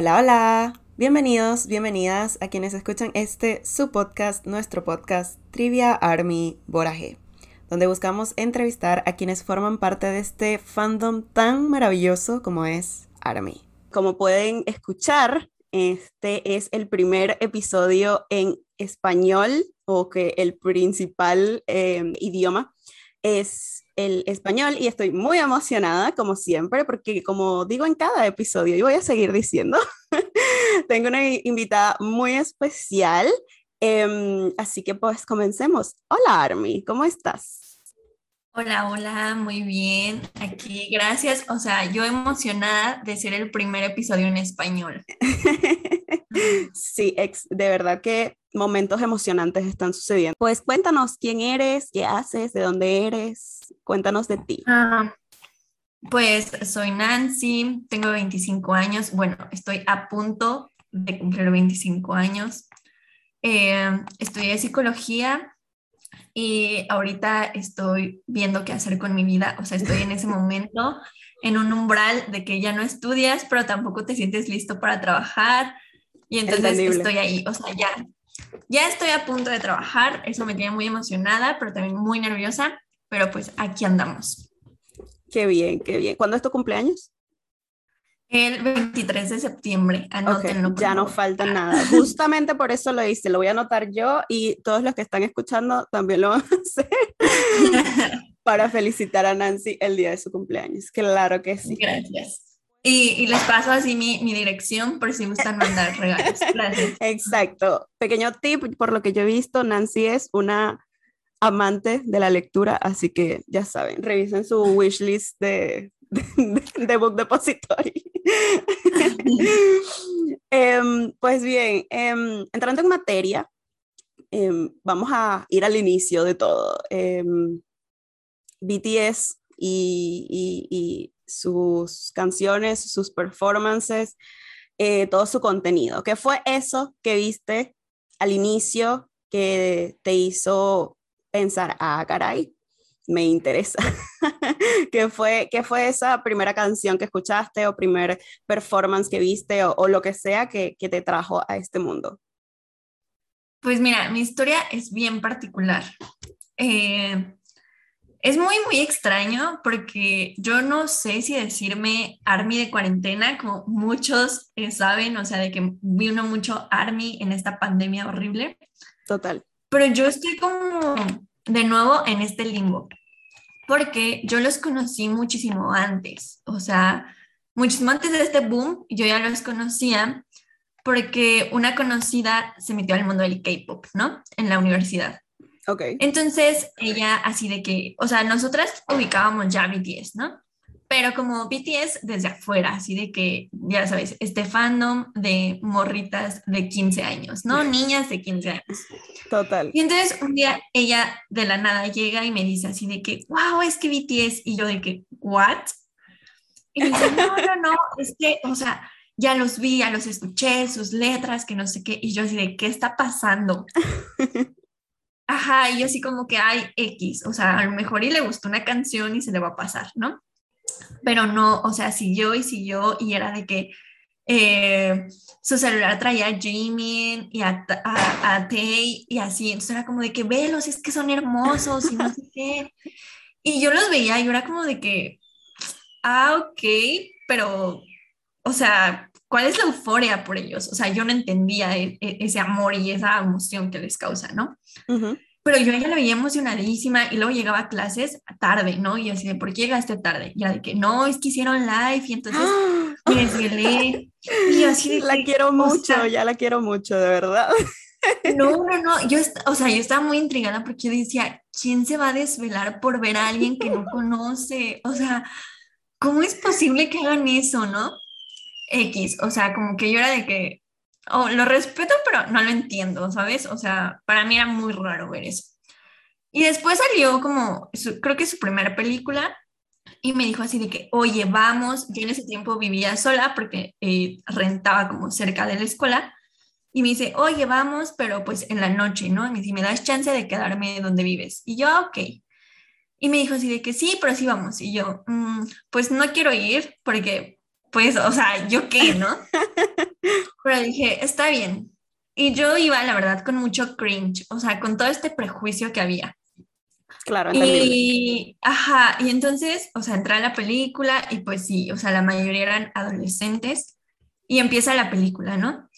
Hola, hola. Bienvenidos, bienvenidas a quienes escuchan este, su podcast, nuestro podcast Trivia Army Boraje, donde buscamos entrevistar a quienes forman parte de este fandom tan maravilloso como es Army. Como pueden escuchar, este es el primer episodio en español o que el principal eh, idioma es el español y estoy muy emocionada como siempre porque como digo en cada episodio y voy a seguir diciendo, tengo una invitada muy especial, em, así que pues comencemos. Hola Army, ¿cómo estás? Hola, hola, muy bien. Aquí, gracias. O sea, yo emocionada de ser el primer episodio en español. sí, ex, de verdad que momentos emocionantes están sucediendo. Pues cuéntanos quién eres, qué haces, de dónde eres, cuéntanos de ti. Ah, pues soy Nancy, tengo 25 años, bueno, estoy a punto de cumplir 25 años. Eh, estudié psicología y ahorita estoy viendo qué hacer con mi vida, o sea, estoy en ese momento en un umbral de que ya no estudias, pero tampoco te sientes listo para trabajar y entonces estoy ahí, o sea, ya ya estoy a punto de trabajar, eso me tiene muy emocionada, pero también muy nerviosa, pero pues aquí andamos. Qué bien, qué bien. ¿Cuándo es tu cumpleaños? El 23 de septiembre, anótenlo. ya no falta nada. Justamente por eso lo hice, lo voy a anotar yo y todos los que están escuchando también lo van a hacer para felicitar a Nancy el día de su cumpleaños. Claro que sí. Gracias. Y, les paso así mi, mi, dirección por si gustan mandar regalos. Gracias. Exacto. Pequeño tip, por lo que yo he visto, Nancy es una amante de la lectura, así que ya saben, revisen su wishlist de, de, de Book Depository. Em, pues bien, em, entrando en materia, em, vamos a ir al inicio de todo. BTS y, y, y sus canciones, sus performances, eh, todo su contenido. ¿Qué fue eso que viste al inicio que te hizo pensar, ah, caray, me interesa? ¿Qué, fue, ¿Qué fue esa primera canción que escuchaste o primer performance que viste o, lo que sea que, te trajo a este mundo? Pues mira, mi historia es bien particular. Eh, es muy, muy extraño porque yo no sé si decirme Army de cuarentena, como muchos eh, saben, o sea, de que vino mucho Army en esta pandemia horrible. Total. Pero yo estoy como de nuevo en este limbo, porque yo los conocí muchísimo antes, o sea, muchísimo antes de este boom, yo ya los conocía porque una conocida se metió al mundo del K-pop, ¿no? En la universidad. Entonces, ella así de que, o sea, nosotras ubicábamos ya BTS, ¿no? Pero como BTS desde afuera, así de que, ya sabes, este fandom de morritas de 15 años, ¿no? Niñas de 15 años. Total. Y entonces un día ella de la nada llega y me dice así de que, wow, es que BTS, y yo de que, ¿what? Y me dice, no, no, no, es que, o sea, ya los vi, ya los escuché, sus letras, que no sé qué, y yo así de, ¿qué está pasando? Ajá, y así como que hay X, o sea, a lo mejor y le gustó una canción y se le va a pasar, ¿no? Pero no, o sea, siguió y siguió y era de que eh, su celular traía a Jimin y a, a, Tay y así, entonces era como de que velos, es que son hermosos y no sé qué. Y yo los veía y era como de que, ah, ok, pero, o sea, ¿cuál es la euforia por ellos? O sea, yo no entendía e, e, ese amor y esa emoción que les causa, ¿no? Pero yo ella la veía emocionadísima y luego llegaba a clases tarde, ¿no? Y así de, ¿por qué llegaste tarde? Y era de que, no, es que hicieron live y entonces me desvelé. Y así de La quiero mucho, ya la quiero mucho, de verdad. No, no, no, yo, o sea, yo estaba muy intrigada porque yo decía, ¿quién se va a desvelar por ver a alguien que no conoce? O sea, ¿cómo es posible que hagan eso, no? X, o sea, como que yo era de que, oh, lo respeto, pero no lo entiendo, ¿sabes? O sea, para mí era muy raro ver eso. Y después salió como, creo que su primera película, y me dijo así de que, oye, vamos, yo en ese tiempo vivía sola porque eh, rentaba como cerca de la escuela, y me dice, oye, vamos, pero pues en la noche, ¿no? Y me dice, ¿me das chance de quedarme donde vives? Y yo, ok. Y me dijo así de que sí, pero sí vamos. Y yo, "Mm, pues no quiero ir porque, pues, o sea, ¿yo qué, no? pero dije, está bien. Y yo iba, la verdad, con mucho cringe, o sea, con todo este prejuicio que había. Claro. Y, ajá, y entonces, o sea, entré a la película y pues sí, o sea, la mayoría eran adolescentes y empieza la película, ¿no?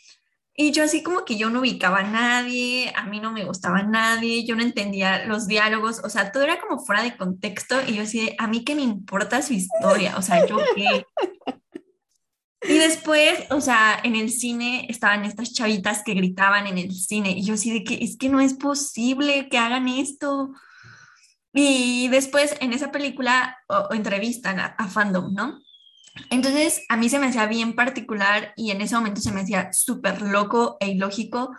Y yo así como que yo no ubicaba a nadie, a mí no me gustaba nadie, yo no entendía los diálogos, o sea, todo era como fuera de contexto y yo así, de, a mí qué me importa su historia, o sea, yo qué. Y después, o sea, en el cine estaban estas chavitas que gritaban en el cine y yo así de que es que no es posible que hagan esto. Y después en esa película o, o entrevistan a, a, fandom, ¿no? Entonces a mí se me hacía bien particular y en ese momento se me hacía súper loco e ilógico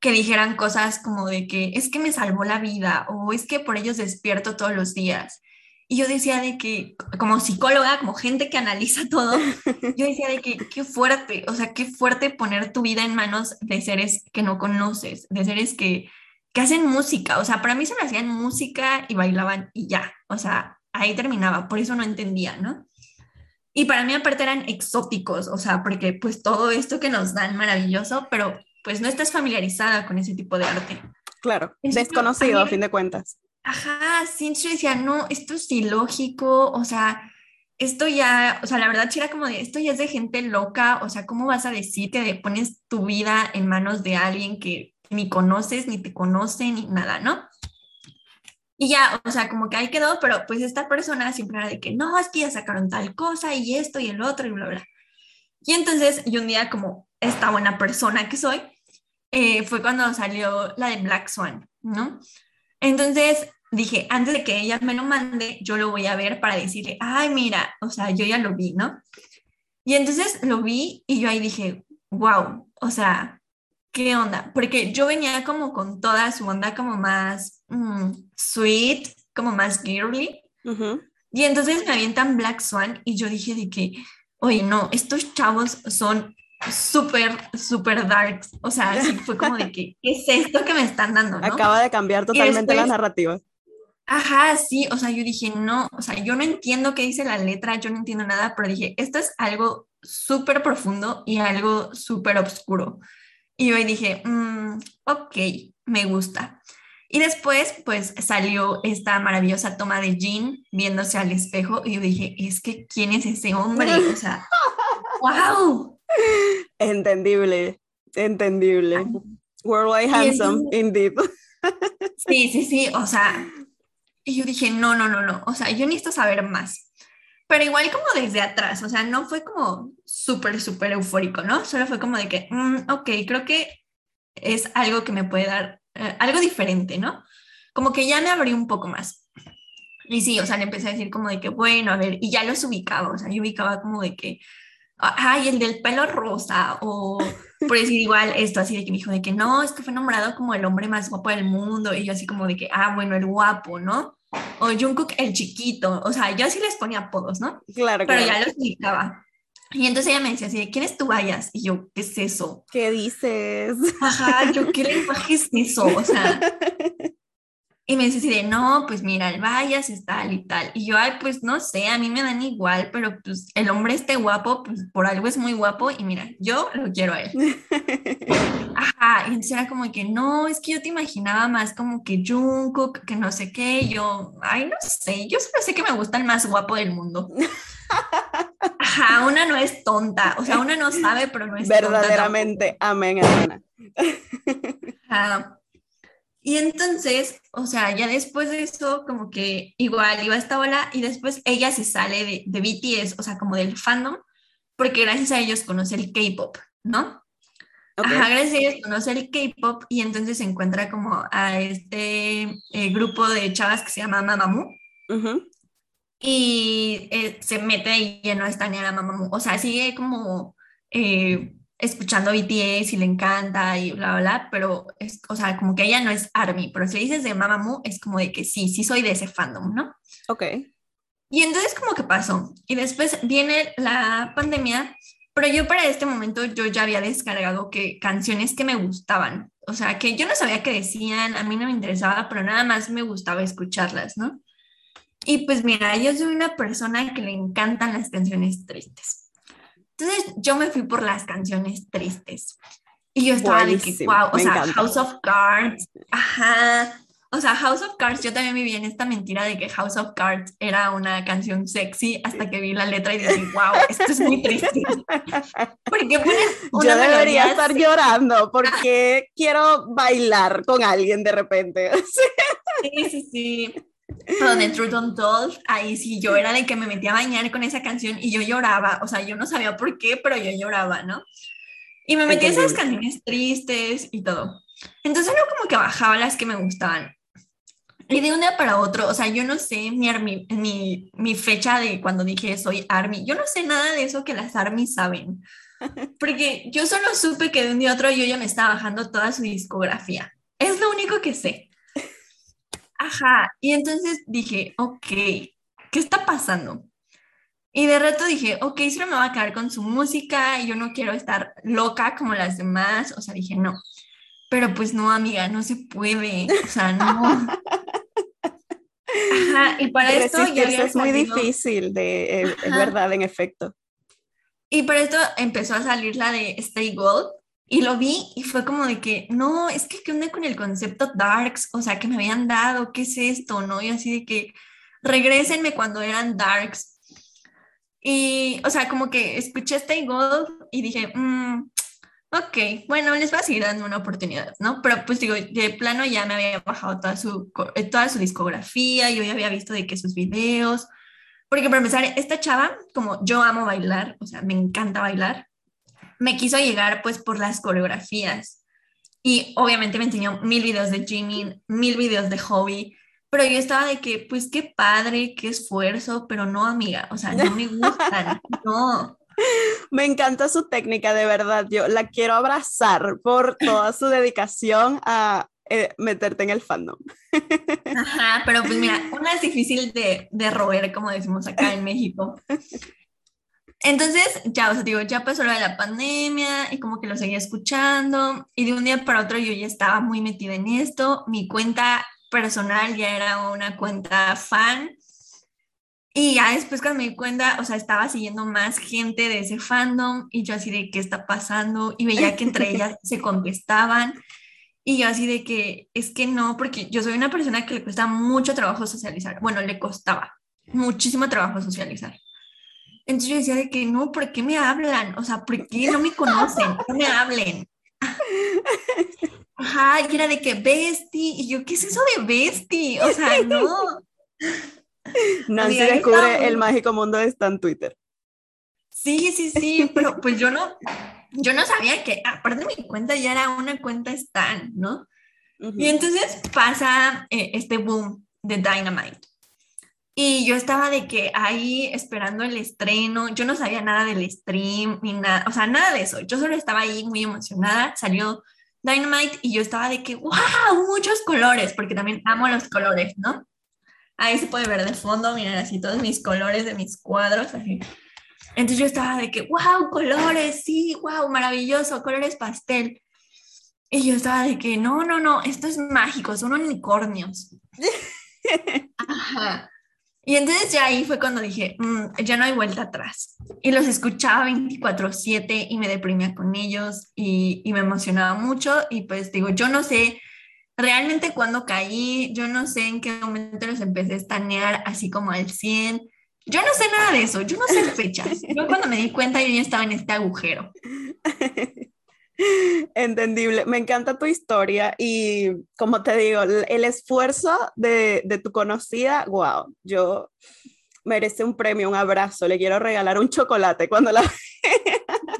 que dijeran cosas como de que es que me salvó la vida o es que por ellos despierto todos los días. Y yo decía de que, como psicóloga, como gente que analiza todo, yo decía de que qué fuerte, o sea, qué fuerte poner tu vida en manos de seres que no conoces, de seres que, que hacen música. O sea, para mí se me hacían música y bailaban y ya. O sea, ahí terminaba. Por eso no entendía, ¿no? Y para mí aparte eran exóticos, o sea, porque pues todo esto que nos dan maravilloso, pero pues no estás familiarizada con ese tipo de arte. Claro, desconocido a fin de cuentas. Ajá, sí, yo decía, no, esto es ilógico, o sea, esto ya, o sea, la verdad sí era como de, esto ya es de gente loca, o sea, ¿cómo vas a decir que pones tu vida en manos de alguien que ni conoces, ni te conoce, ni nada, ¿no? Y ya, o sea, como que ahí quedó, pero pues esta persona siempre era de que no, es que ya sacaron tal cosa y esto y el otro y bla, bla. Y entonces, yo un día, como esta buena persona que soy, eh, fue cuando salió la de Black Swan, ¿no? Entonces dije, antes de que ella me lo mande, yo lo voy a ver para decirle, ay, mira, o sea, yo ya lo vi, ¿no? Y entonces lo vi y yo ahí dije, wow, o sea, ¿qué onda? Porque yo venía como con toda su onda como más mm, sweet, como más girly. Uh -huh. Y entonces me avientan Black Swan y yo dije de que, oye, no, estos chavos son súper, súper darks. O sea, así fue como de que, ¿qué es esto que me están dando? ¿no? Acaba de cambiar totalmente después, la narrativa. Ajá, sí, o sea, yo dije, no, o sea, yo no entiendo qué dice la letra, yo no entiendo nada, pero dije, esto es algo súper profundo y algo súper oscuro. Y yo dije, mmm, ok, me gusta. Y después, pues salió esta maravillosa toma de Jean viéndose al espejo y yo dije, es que, ¿quién es ese hombre? O sea, wow. Entendible, entendible. Worldwide handsome, indeed. Sí, sí, sí, o sea, y yo dije, no, no, no, no, o sea, yo necesito saber más. Pero igual como desde atrás, o sea, no fue como súper, súper eufórico, ¿no? Solo fue como de que, mm, ok, creo que es algo que me puede dar, eh, algo diferente, ¿no? Como que ya me abrí un poco más. Y sí, o sea, le empecé a decir como de que, bueno, a ver, y ya los ubicaba, o sea, yo ubicaba como de que, ay, el del pelo rosa, o por decir igual esto, así de que me dijo de que no, es que fue nombrado como el hombre más guapo del mundo, y yo así como de que, ah, bueno, el guapo, ¿no? O Jungkook el chiquito, o sea, yo así les ponía apodos, ¿no? Claro, Pero claro. ya los ubicaba. Y entonces ella me decía así, de, ¿quién es tu Bayas? Y yo, ¿qué es eso? ¿Qué dices? Ajá, yo, ¿qué lenguaje es eso? O sea, y me dice así de, no, pues mira, el Bayas es tal y tal. Y yo, ay, pues no sé, a mí me dan igual, pero pues el hombre este guapo, pues por algo es muy guapo y mira, yo lo quiero a él. Ajá, y entonces era como que, no, es que yo te imaginaba más como que Jungkook, que no sé qué, y yo, ay, no sé, yo solo sé que me gusta el más guapo del mundo. Ajá, una no es tonta, o sea, una no sabe, pero no es Verdaderamente, tonta amén, hermana. Ajá. Y entonces, o sea, ya después de eso, como que igual iba a esta ola y después ella se sale de, de BTS, o sea, como del fandom, porque gracias a ellos conoce el K-pop, ¿no? Okay. Ajá, gracias a ellos conoce el K-pop y entonces se encuentra como a este eh, grupo de chavas que se llama Mamamoo. Uh -huh. Y eh, se mete ahí lleno esta niña Mamamoo. O sea, sigue como eh, escuchando BTS y le encanta y bla, bla, bla, pero es, o sea, como que ella no es ARMY, pero si le dices de Mamamoo es como de que sí, sí soy de ese fandom, ¿no? Ok. Y entonces como que pasó. Y después viene la pandemia, pero yo para este momento yo ya había descargado que canciones que me gustaban, o sea, que yo no sabía qué decían, a mí no me interesaba, pero nada más me gustaba escucharlas, ¿no? Y pues mira, yo soy una persona que le encantan las canciones tristes. Entonces yo me fui por las canciones tristes. Y yo estaba de que, Buenísimo, wow, o sea, encanta. House of Cards, ajá. O sea, House of Cards, yo también viví en esta mentira de que House of Cards era una canción sexy hasta que vi la letra y dije, wow, esto es muy triste. Porque una Yo debería estar llorando porque quiero bailar con alguien de repente. Sí, sí, sí. O de Truth Untold, ahí sí, yo era de que me metía a bañar con esa canción y yo lloraba, o sea, yo no sabía por qué, pero yo lloraba, ¿no? Y me metía esas canciones tristes y todo. Entonces yo como que bajaba las que me gustaban. Y de un día para otro, o sea, yo no sé mi, army- mi, mi fecha de cuando dije soy ARMY, yo no sé nada de eso que las ARMY saben. Porque yo solo supe que de un día a otro yo ya me estaba bajando toda su discografía. Es lo único que sé. Ajá, y entonces dije, ok, ¿qué está pasando? Y de rato dije, ok, solo me voy a quedar con su música y yo no quiero estar loca como las demás. O sea, dije, no. Pero pues no, amiga, no se puede. O sea, no. Ajá, y para esto ya Resistirse había es muy difícil, de, es, es verdad, en efecto. Y para esto empezó a salir la de Stay Gold y lo vi y fue como de que, no, es que qué onda con el concepto Darks, o sea, que me habían dado, ¿qué es esto? ¿No? Y así de que regrésenme cuando eran Darks. Y, o sea, como que escuché Stay Gold y dije, "Mm, ok, bueno, les voy a seguir dando una oportunidad, ¿no? Pero pues digo, de plano ya me había bajado toda su, eh, toda su discografía, yo ya había visto de que sus videos, porque para empezar, esta chava, como yo amo bailar, o sea, me encanta bailar, me quiso llegar pues por las coreografías. Y obviamente me enseñó mil videos de Jimin, mil videos de Hobby, pero yo estaba de que, pues qué padre, qué esfuerzo, pero no, amiga, o sea, no me gustan, no. Me encanta su técnica, de verdad. Yo la quiero abrazar por toda su dedicación a eh, meterte en el fandom. Ajá, pero pues mira, una es difícil de, de roer, como decimos acá en México. Entonces, ya, o sea, digo, ya pasó lo de la pandemia y como que lo seguía escuchando y de un día para otro yo ya estaba muy metida en esto. Mi cuenta personal ya era una cuenta fan y ya después cuando me di cuenta, o sea, estaba siguiendo más gente de ese fandom y yo así de qué está pasando y veía que entre ellas se contestaban y yo así de que es que no, porque yo soy una persona que le cuesta mucho trabajo socializar. Bueno, le costaba muchísimo trabajo socializar. Entonces yo decía de que no, ¿por qué me hablan? O sea, ¿por qué no me conocen? No me hablen. Ajá, y era de que bestie, y yo, ¿qué es eso de bestie? O sea, no. Nancy descubre el mágico mundo de Stan Twitter. Sí, sí, sí, pero pues yo no, yo no sabía que, aparte mi cuenta ya era una cuenta Stan, ¿no? Y entonces pasa eh, este boom de Dynamite. Y yo estaba de que ahí esperando el estreno, yo no sabía nada del stream ni nada, o sea, nada de eso. Yo solo estaba ahí muy emocionada, salió Dynamite y yo estaba de que, wow, muchos colores, porque también amo los colores, ¿no? Ahí se puede ver de fondo, miren así todos mis colores de mis cuadros, así. Entonces yo estaba de que, wow, colores, sí, wow, maravilloso, colores pastel. Y yo estaba de que, no, no, no, esto es mágico, son unicornios. Ajá. Y entonces ya ahí fue cuando dije, "Mm, ya no hay vuelta atrás. Y los escuchaba 24/7 y me deprimía con ellos y, y me emocionaba mucho. Y pues digo, yo no sé realmente cuándo caí, yo no sé en qué momento los empecé a estanear así como al 100. Yo no sé nada de eso, yo no sé fechas. Yo cuando me di cuenta yo ya estaba en este agujero. Entendible. Me encanta tu historia y como te digo, el esfuerzo de, de tu conocida, wow, yo merece un premio, un abrazo. Le quiero regalar un chocolate cuando la...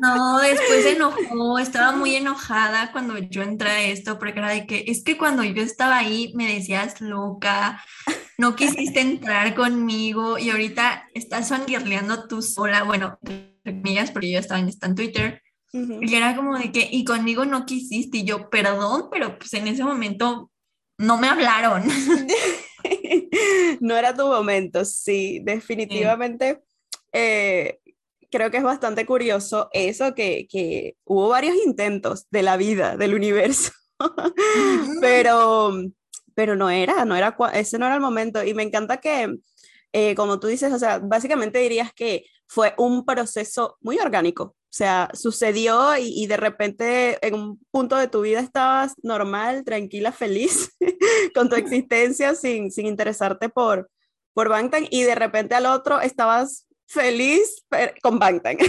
No, después se enojó, estaba muy enojada cuando yo entré a esto, porque era de que, es que cuando yo estaba ahí me decías loca, no quisiste entrar conmigo y ahorita estás fangirleando tú sola, bueno, porque yo estaba en, está en Twitter, Ujú. y era como de que, y conmigo no quisiste, y yo, perdón, pero pues en ese momento no me hablaron. No era tu momento, sí, definitivamente. eh, creo que es bastante curioso eso, que, que hubo varios intentos de la vida, del universo, pero, pero no era, no era, ese no era el momento. Y me encanta que eh, como tú dices, o sea, básicamente dirías que fue un proceso muy orgánico. O sea, sucedió y, y de repente en un punto de tu vida estabas normal, tranquila, feliz con tu existencia sin, sin interesarte por, por Bangtan y de repente al otro estabas feliz con Bangtan.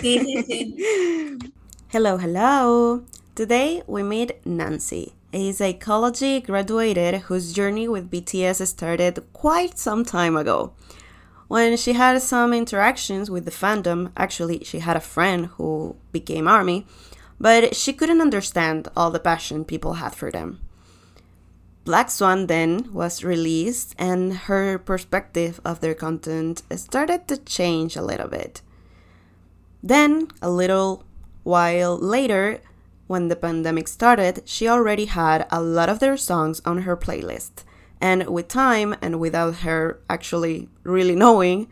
Sí, sí, sí. Hello, hello. Today we meet Nancy, a psychology graduated whose journey with BTS started quite some time ago. When she had some interactions with the fandom, actually, she had a friend who became ARMY, but she couldn't understand all the passion people had for them. Black Swan then was released, and her perspective of their content started to change a little bit. Then, a little while later, when the pandemic started, she already had a lot of their songs on her playlist. And with time, and without her actually really knowing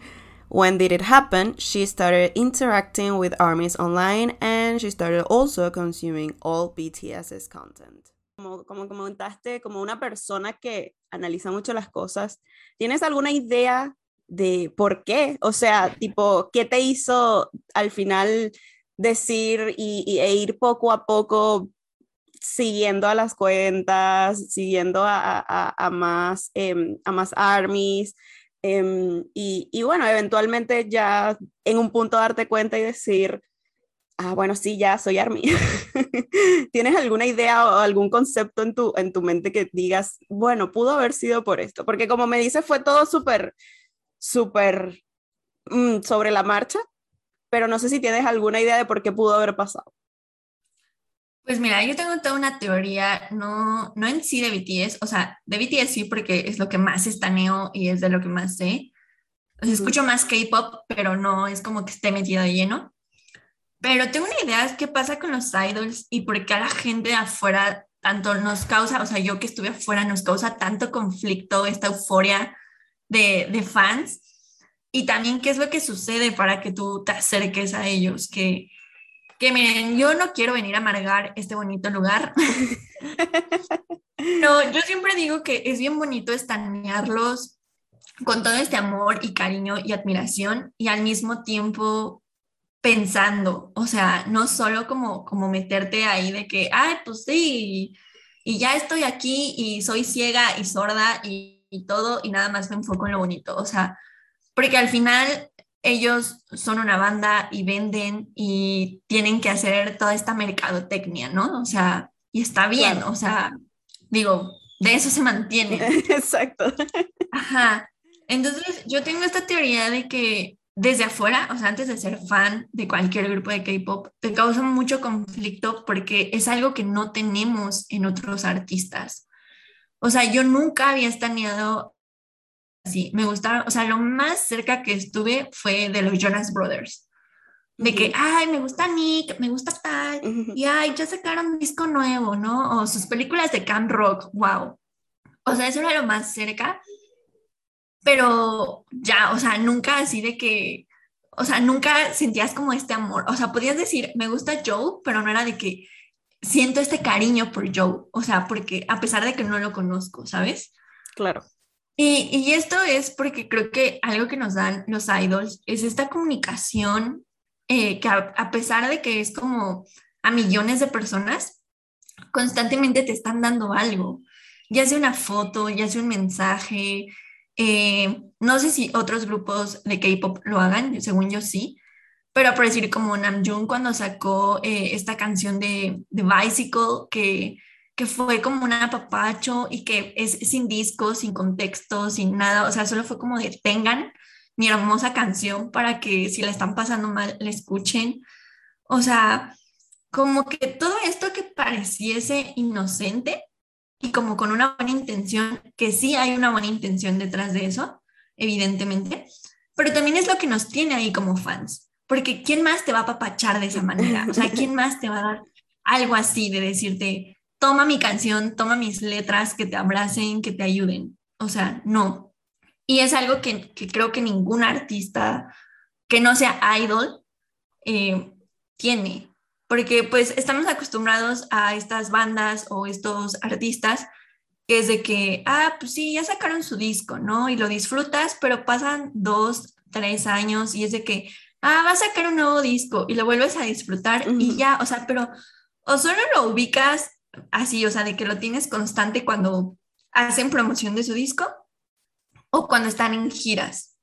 when did it happen, she started interacting with armies online and she started also consuming all BTS's content. Como, como comentaste, como una persona que analiza mucho las cosas, ¿tienes alguna idea de por qué? O sea, tipo, ¿qué te hizo al final decir y, y, e ir poco a poco siguiendo a las cuentas, siguiendo a, a, a más, eh, a más armies? Eh, y, y, bueno, eventualmente ya en un punto darte cuenta y decir, ah, bueno, sí, ya soy Army. ¿Tienes alguna idea o algún concepto en tu, en tu mente que digas, bueno, pudo haber sido por esto? Porque como me dices, fue todo súper, súper mm, sobre la marcha, pero no sé si tienes alguna idea de por qué pudo haber pasado. Pues mira, yo tengo toda una teoría, no, no en sí de BTS, o sea, de BTS sí porque es lo que más estaneo y es de lo que más sé. O sea, escucho más K-pop, pero no es como que esté metida de lleno. Pero tengo una idea de qué pasa con los idols y por qué a la gente de afuera tanto nos causa, o sea, yo que estuve afuera, nos causa tanto conflicto, esta euforia de, de fans. Y también qué es lo que sucede para que tú te acerques a ellos, que que miren, yo no quiero venir a amargar este bonito lugar. no, yo siempre digo que es bien bonito estanearlos con todo este amor y cariño y admiración y al mismo tiempo pensando, o sea, no solo como, como meterte ahí de que, ay, pues sí, y, ya estoy aquí y soy ciega y sorda y, y todo y nada más me enfoco en lo bonito, o sea, porque al final ellos son una banda y venden y tienen que hacer toda esta mercadotecnia, ¿no? O sea, y está bien, claro. o sea, digo, de eso se mantiene. Exacto. Ajá. Entonces, yo tengo esta teoría de que desde afuera, o sea, antes de ser fan de cualquier grupo de K-pop, te causa mucho conflicto porque es algo que no tenemos en otros artistas. O sea, yo nunca había estaneado sí, me gustaron, o sea, lo más cerca que estuve fue de los Jonas Brothers. De que, ay, me gusta Nick, me gusta tal, y ay, ya sacaron un disco nuevo, ¿no? O sus películas de Camp Rock, wow. O sea, eso era lo más cerca, pero ya, o sea, nunca así de que, o sea, nunca sentías como este amor. O sea, podías decir, me gusta Joe, pero no era de que siento este cariño por Joe, o sea, porque a pesar de que no lo conozco, ¿sabes? Claro. Y, esto es porque creo que algo que nos dan los idols es esta comunicación eh, que a, a, pesar de que es como a millones de personas, constantemente te están dando algo, ya sea una foto, ya sea un mensaje. Eh, no sé si otros grupos de K-pop lo hagan, según yo sí, pero por decir como Namjoon cuando sacó eh, esta canción de, de Bicycle, que fue como un apapacho y que es sin discos, sin contexto, sin nada, o sea, solo fue como de tengan mi hermosa canción para que si la están pasando mal, la escuchen. O sea, como que todo esto que pareciese inocente y como con una buena intención, que sí hay una buena intención detrás de eso, evidentemente, pero también es lo que nos tiene ahí como fans, porque ¿quién más te va a apapachar de esa manera? O sea, ¿quién más te va a dar algo así de decirte, toma mi canción, toma mis letras, que te abracen, que te ayuden. O sea, no. Y es algo que, que creo que ningún artista que no sea idol eh, tiene, porque pues estamos acostumbrados a estas bandas o estos artistas que es de que, ah, pues sí, ya sacaron su disco, ¿no? Y lo disfrutas, pero pasan dos, tres años y es de que, ah, va a sacar un nuevo disco y lo vuelves a disfrutar y ya, o sea, pero o solo lo ubicas así, o sea, de que lo tienes constante cuando hacen promoción de su disco o cuando están en giras.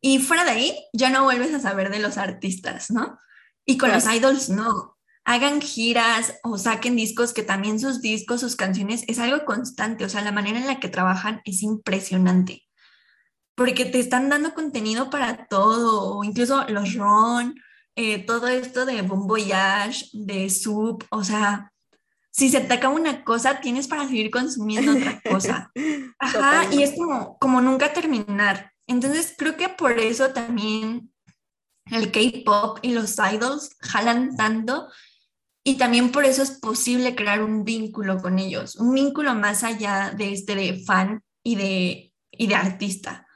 Y fuera de ahí, ya no vuelves a saber de los artistas, ¿no? Y con los idols, no. Hagan giras o saquen discos, que también sus discos, sus canciones, es algo constante. O sea, la manera en la que trabajan es impresionante. Porque te están dando contenido para todo, incluso los Ron, eh, todo esto de Bon Voyage, de Soup, o sea, si se acaba una cosa, tienes para seguir consumiendo otra cosa. Ajá, y es como, como nunca terminar. Entonces, creo que por eso también el K-pop y los idols jalan tanto y también por eso es posible crear un vínculo con ellos, un vínculo más allá de este de fan y de, y de artista.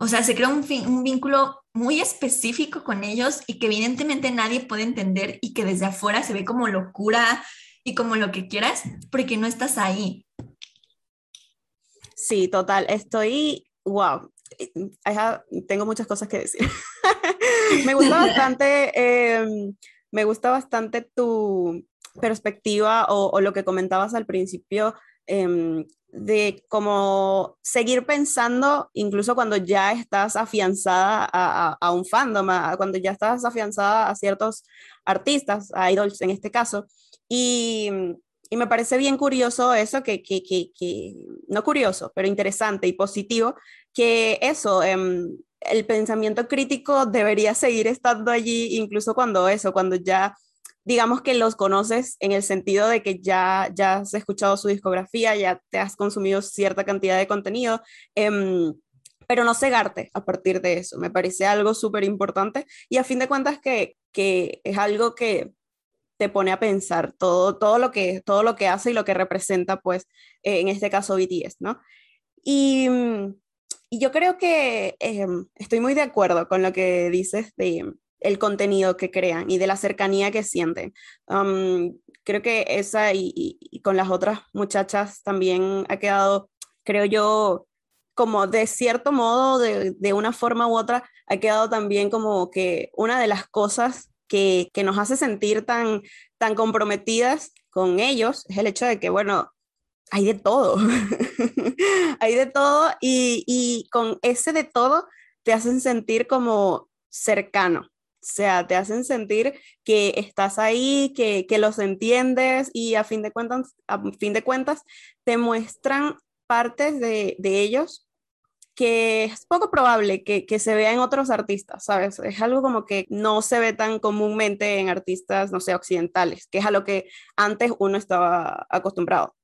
O sea, se crea un, un vínculo muy específico con ellos y que evidentemente nadie puede entender y que desde afuera se ve como locura y como lo que quieras, porque no estás ahí. Sí, total. Estoy, wow. I have- tengo muchas cosas que decir. me gusta bastante, eh, me gusta bastante tu perspectiva o, o lo que comentabas al principio em, de cómo seguir pensando, incluso cuando ya estás afianzada a, a- a un fandom, a- cuando ya estás afianzada a ciertos artistas, a idols en este caso. Y, y me parece bien curioso eso, que, que, que, que- no curioso, pero interesante y positivo, que eso, em, el pensamiento crítico debería seguir estando allí, incluso cuando eso, cuando ya digamos que los conoces en el sentido de que ya, ya has escuchado su discografía, ya te has consumido cierta cantidad de contenido, em, pero no cegarte a partir de eso. Me parece algo súper importante y a fin de cuentas que, que es algo que te pone a pensar todo, todo, lo que, todo lo que hace y lo que representa, pues, en este caso BTS, ¿no? Y, mm, y yo creo que eh, estoy muy de acuerdo con lo que dices de el contenido que crean y de la cercanía que sienten. Creo que esa y, y, y, con las otras muchachas también ha quedado, creo yo, como de cierto modo, de, de una forma u otra, ha quedado también como que una de las cosas que, que nos hace sentir tan, tan comprometidas con ellos es el hecho de que, bueno, hay de todo, hay de todo y, y, con ese de todo te hacen sentir como cercano, o sea, te hacen sentir que estás ahí, que, que los entiendes y a fin de cuentas, a fin de cuentas te muestran partes de, de ellos que es poco probable que, que, se vea en otros artistas, ¿sabes? Es algo como que no se ve tan comúnmente en artistas, no sé, occidentales, que es a lo que antes uno estaba acostumbrado.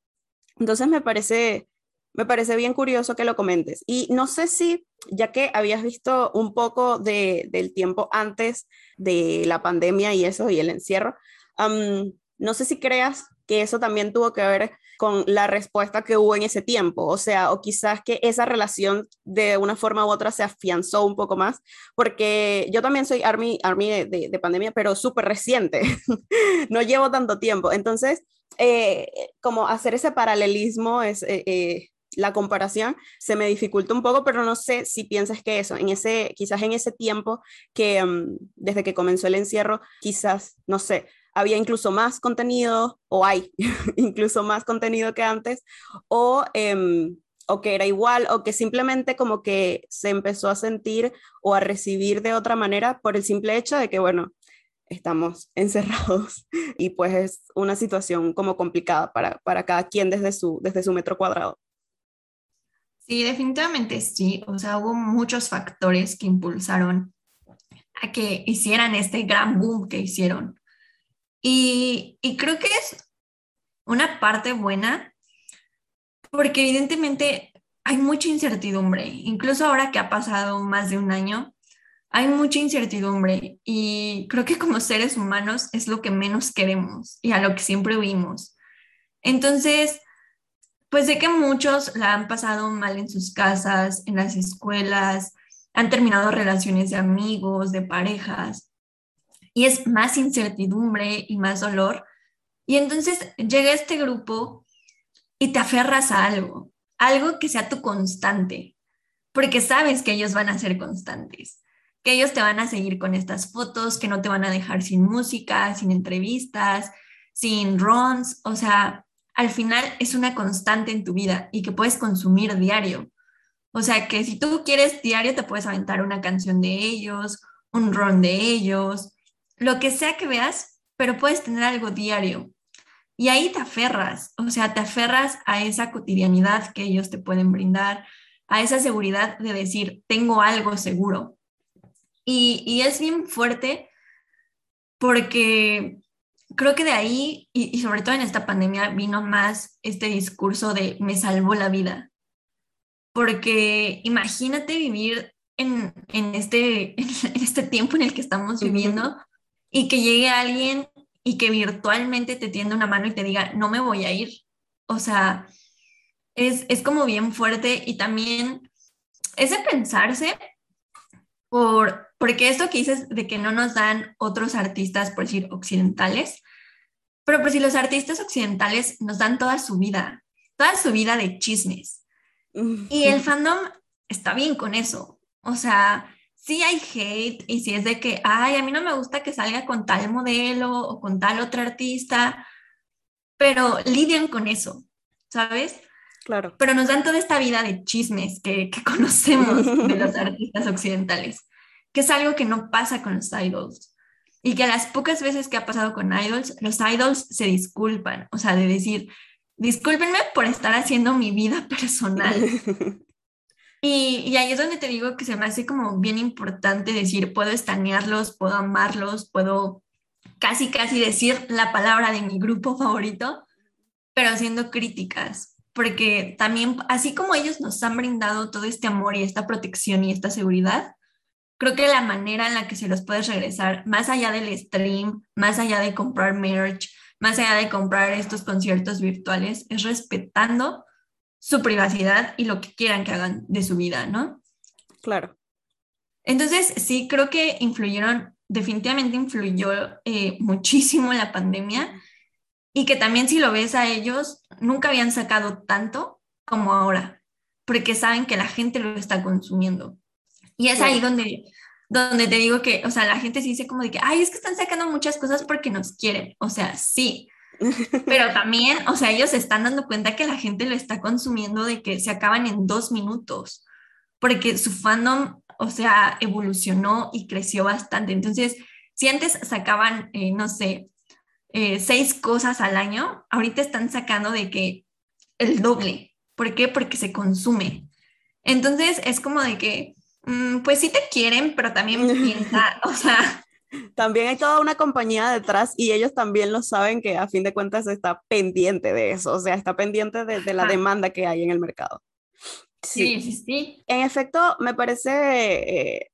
Entonces me parece, me parece bien curioso que lo comentes. Y no sé si, ya que habías visto un poco de, del tiempo antes de la pandemia y eso, y el encierro, no sé si creas que eso también tuvo que ver con la respuesta que hubo en ese tiempo, o sea, o quizás que esa relación de una forma u otra se afianzó un poco más, porque yo también soy Army, Army de, de, de pandemia, pero súper reciente, no llevo tanto tiempo, entonces, eh, como hacer ese paralelismo es... Eh, eh, la comparación se me dificulta un poco, pero no sé si piensas que eso, en ese, quizás en ese tiempo que um, desde que comenzó el encierro, quizás, no sé, había incluso más contenido, o hay incluso más contenido que antes, o, eh, o, que era igual, o que simplemente como que se empezó a sentir o a recibir de otra manera por el simple hecho de que, bueno, estamos encerrados y pues es una situación como complicada para, para cada quien desde su, desde su metro cuadrado. Sí, definitivamente sí. O sea, hubo muchos factores que impulsaron a que hicieran este gran boom que hicieron. Y, creo que es una parte buena porque evidentemente hay mucha incertidumbre. Incluso ahora que ha pasado más de un año, hay mucha incertidumbre y creo que como seres humanos es lo que menos queremos y a lo que siempre huimos. Entonces, pues sé que muchos la han pasado mal en sus casas, en las escuelas, han terminado relaciones de amigos, de parejas, y es más incertidumbre y más dolor. Y entonces llega este grupo y te aferras a algo. algo que sea tu constante, porque sabes que ellos van a ser constantes, que ellos te van a seguir con estas fotos, que no te van a dejar sin música, sin entrevistas, sin runs, o sea, al final es una constante en tu vida y que puedes consumir diario. O sea, que si tú quieres diario te puedes aventar una canción de ellos, un run de ellos, lo que sea que veas, pero puedes tener algo diario. Y ahí te aferras, o sea, te aferras a esa cotidianidad que ellos te pueden brindar, a esa seguridad de decir, tengo algo seguro. Y, es bien fuerte porque creo que de ahí, y, sobre todo en esta pandemia, vino más este discurso de me salvó la vida. Porque imagínate vivir en, este, en este tiempo en el que estamos viviendo y que llegue alguien y que virtualmente te tienda una mano y te diga, no me voy a ir. O sea, es, es como bien fuerte y también es de pensarse por, porque esto que dices de que no nos dan otros artistas, por decir, occidentales, pero pues si los artistas occidentales nos dan toda su vida, toda su vida de chismes. Y el fandom está bien con eso. O sea, sí hay hate y si es de que, ay, a mí no me gusta que salga con tal modelo o con tal otro artista, pero lidian con eso, ¿sabes? Claro. Pero nos dan toda esta vida de chismes que, que conocemos de los artistas occidentales, que es algo que no pasa con los idols. Y que las pocas veces que ha pasado con idols, los idols se disculpan, o sea, de decir, discúlpenme por estar haciendo mi vida personal. Y, ahí es donde te digo que se me hace como bien importante decir, puedo estanearlos, puedo amarlos, puedo casi, casi decir la palabra de mi grupo favorito, pero haciendo críticas, porque también, así como ellos nos han brindado todo este amor y esta protección y esta seguridad, creo que la manera en la que se los puedes regresar, más allá del stream, más allá de comprar merch, más allá de comprar estos conciertos virtuales, es respetando su privacidad y lo que quieran que hagan de su vida, ¿no? Claro. Entonces, sí, creo que influyeron, definitivamente influyó eh, muchísimo la pandemia y que también si lo ves a ellos, nunca habían sacado tanto como ahora, porque saben que la gente lo está consumiendo. Y es ahí donde, donde te digo que, o sea, la gente se dice como de que, ay, es que están sacando muchas cosas porque nos quieren. O sea, sí, pero también, o sea, ellos se están dando cuenta que la gente lo está consumiendo de que se acaban en dos minutos, porque su fandom, o sea, evolucionó y creció bastante. Entonces, si antes sacaban, eh, no sé, eh, seis cosas al año, ahorita están sacando de que el doble. ¿Por qué? Porque se consume. Entonces, es como de que, mm, pues sí te quieren, pero también piensa, o sea, también hay toda una compañía detrás y ellos también lo saben que a fin de cuentas está pendiente de eso, o sea, está pendiente de, la demanda que hay en el mercado. Sí, sí, sí. En efecto, me parece eh,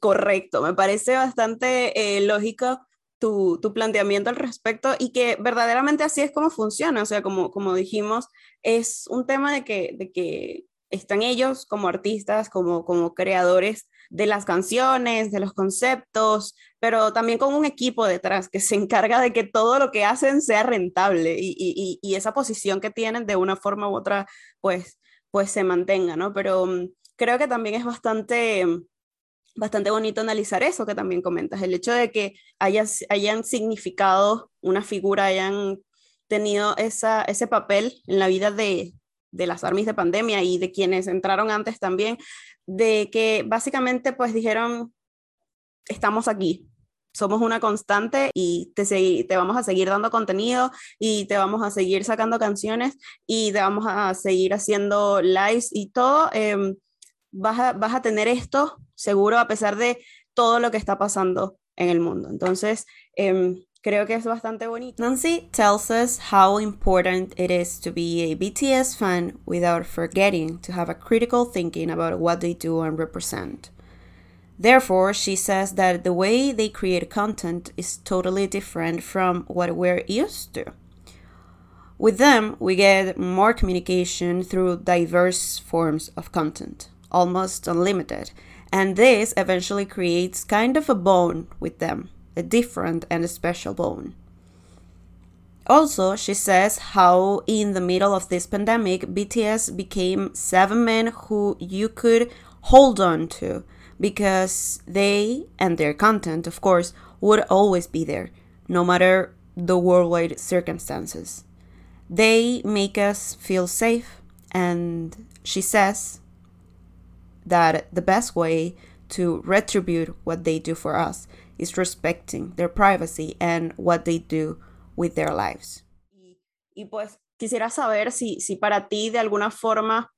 correcto, me parece bastante eh, lógico tu, tu, planteamiento al respecto y que verdaderamente así es como funciona, o sea, como, como dijimos, es un tema de que, de que están ellos como artistas, como, como creadores de las canciones, de los conceptos, pero también con un equipo detrás que se encarga de que todo lo que hacen sea rentable y, esa posición que tienen de una forma u otra, pues, pues se mantenga, ¿no? Pero mm, creo que también es bastante, bastante bonito analizar eso que también comentas, el hecho de que hayan significado una figura, hayan tenido esa, ese papel en la vida de, de las armies de pandemia y de quienes entraron antes también, de que básicamente pues dijeron, estamos aquí, somos una constante y te, te vamos a seguir dando contenido y te vamos a seguir sacando canciones y te vamos a seguir haciendo lives y todo. Em, vas, a, vas a tener esto seguro a pesar de todo lo que está pasando en el mundo. Entonces, eh, creo que es bastante bonito. Nancy tells us how important it is to be a BTS fan without forgetting to have a critical thinking about what they do and represent. Therefore, she says that the way they create content is totally different from what we're used to. With them, we get more communication through diverse forms of content, almost unlimited, and this eventually creates kind of a bond with them a different and a special bone. Also, she says how in the middle of this pandemic, BTS became seven men who you could hold on to because they and their content, of course, would always be there, no matter the worldwide circumstances. They make us feel safe, and she says that the best way to retribute what they do for us is respecting their privacy and what they do with their lives. Y, pues quisiera saber si, si para ti de alguna forma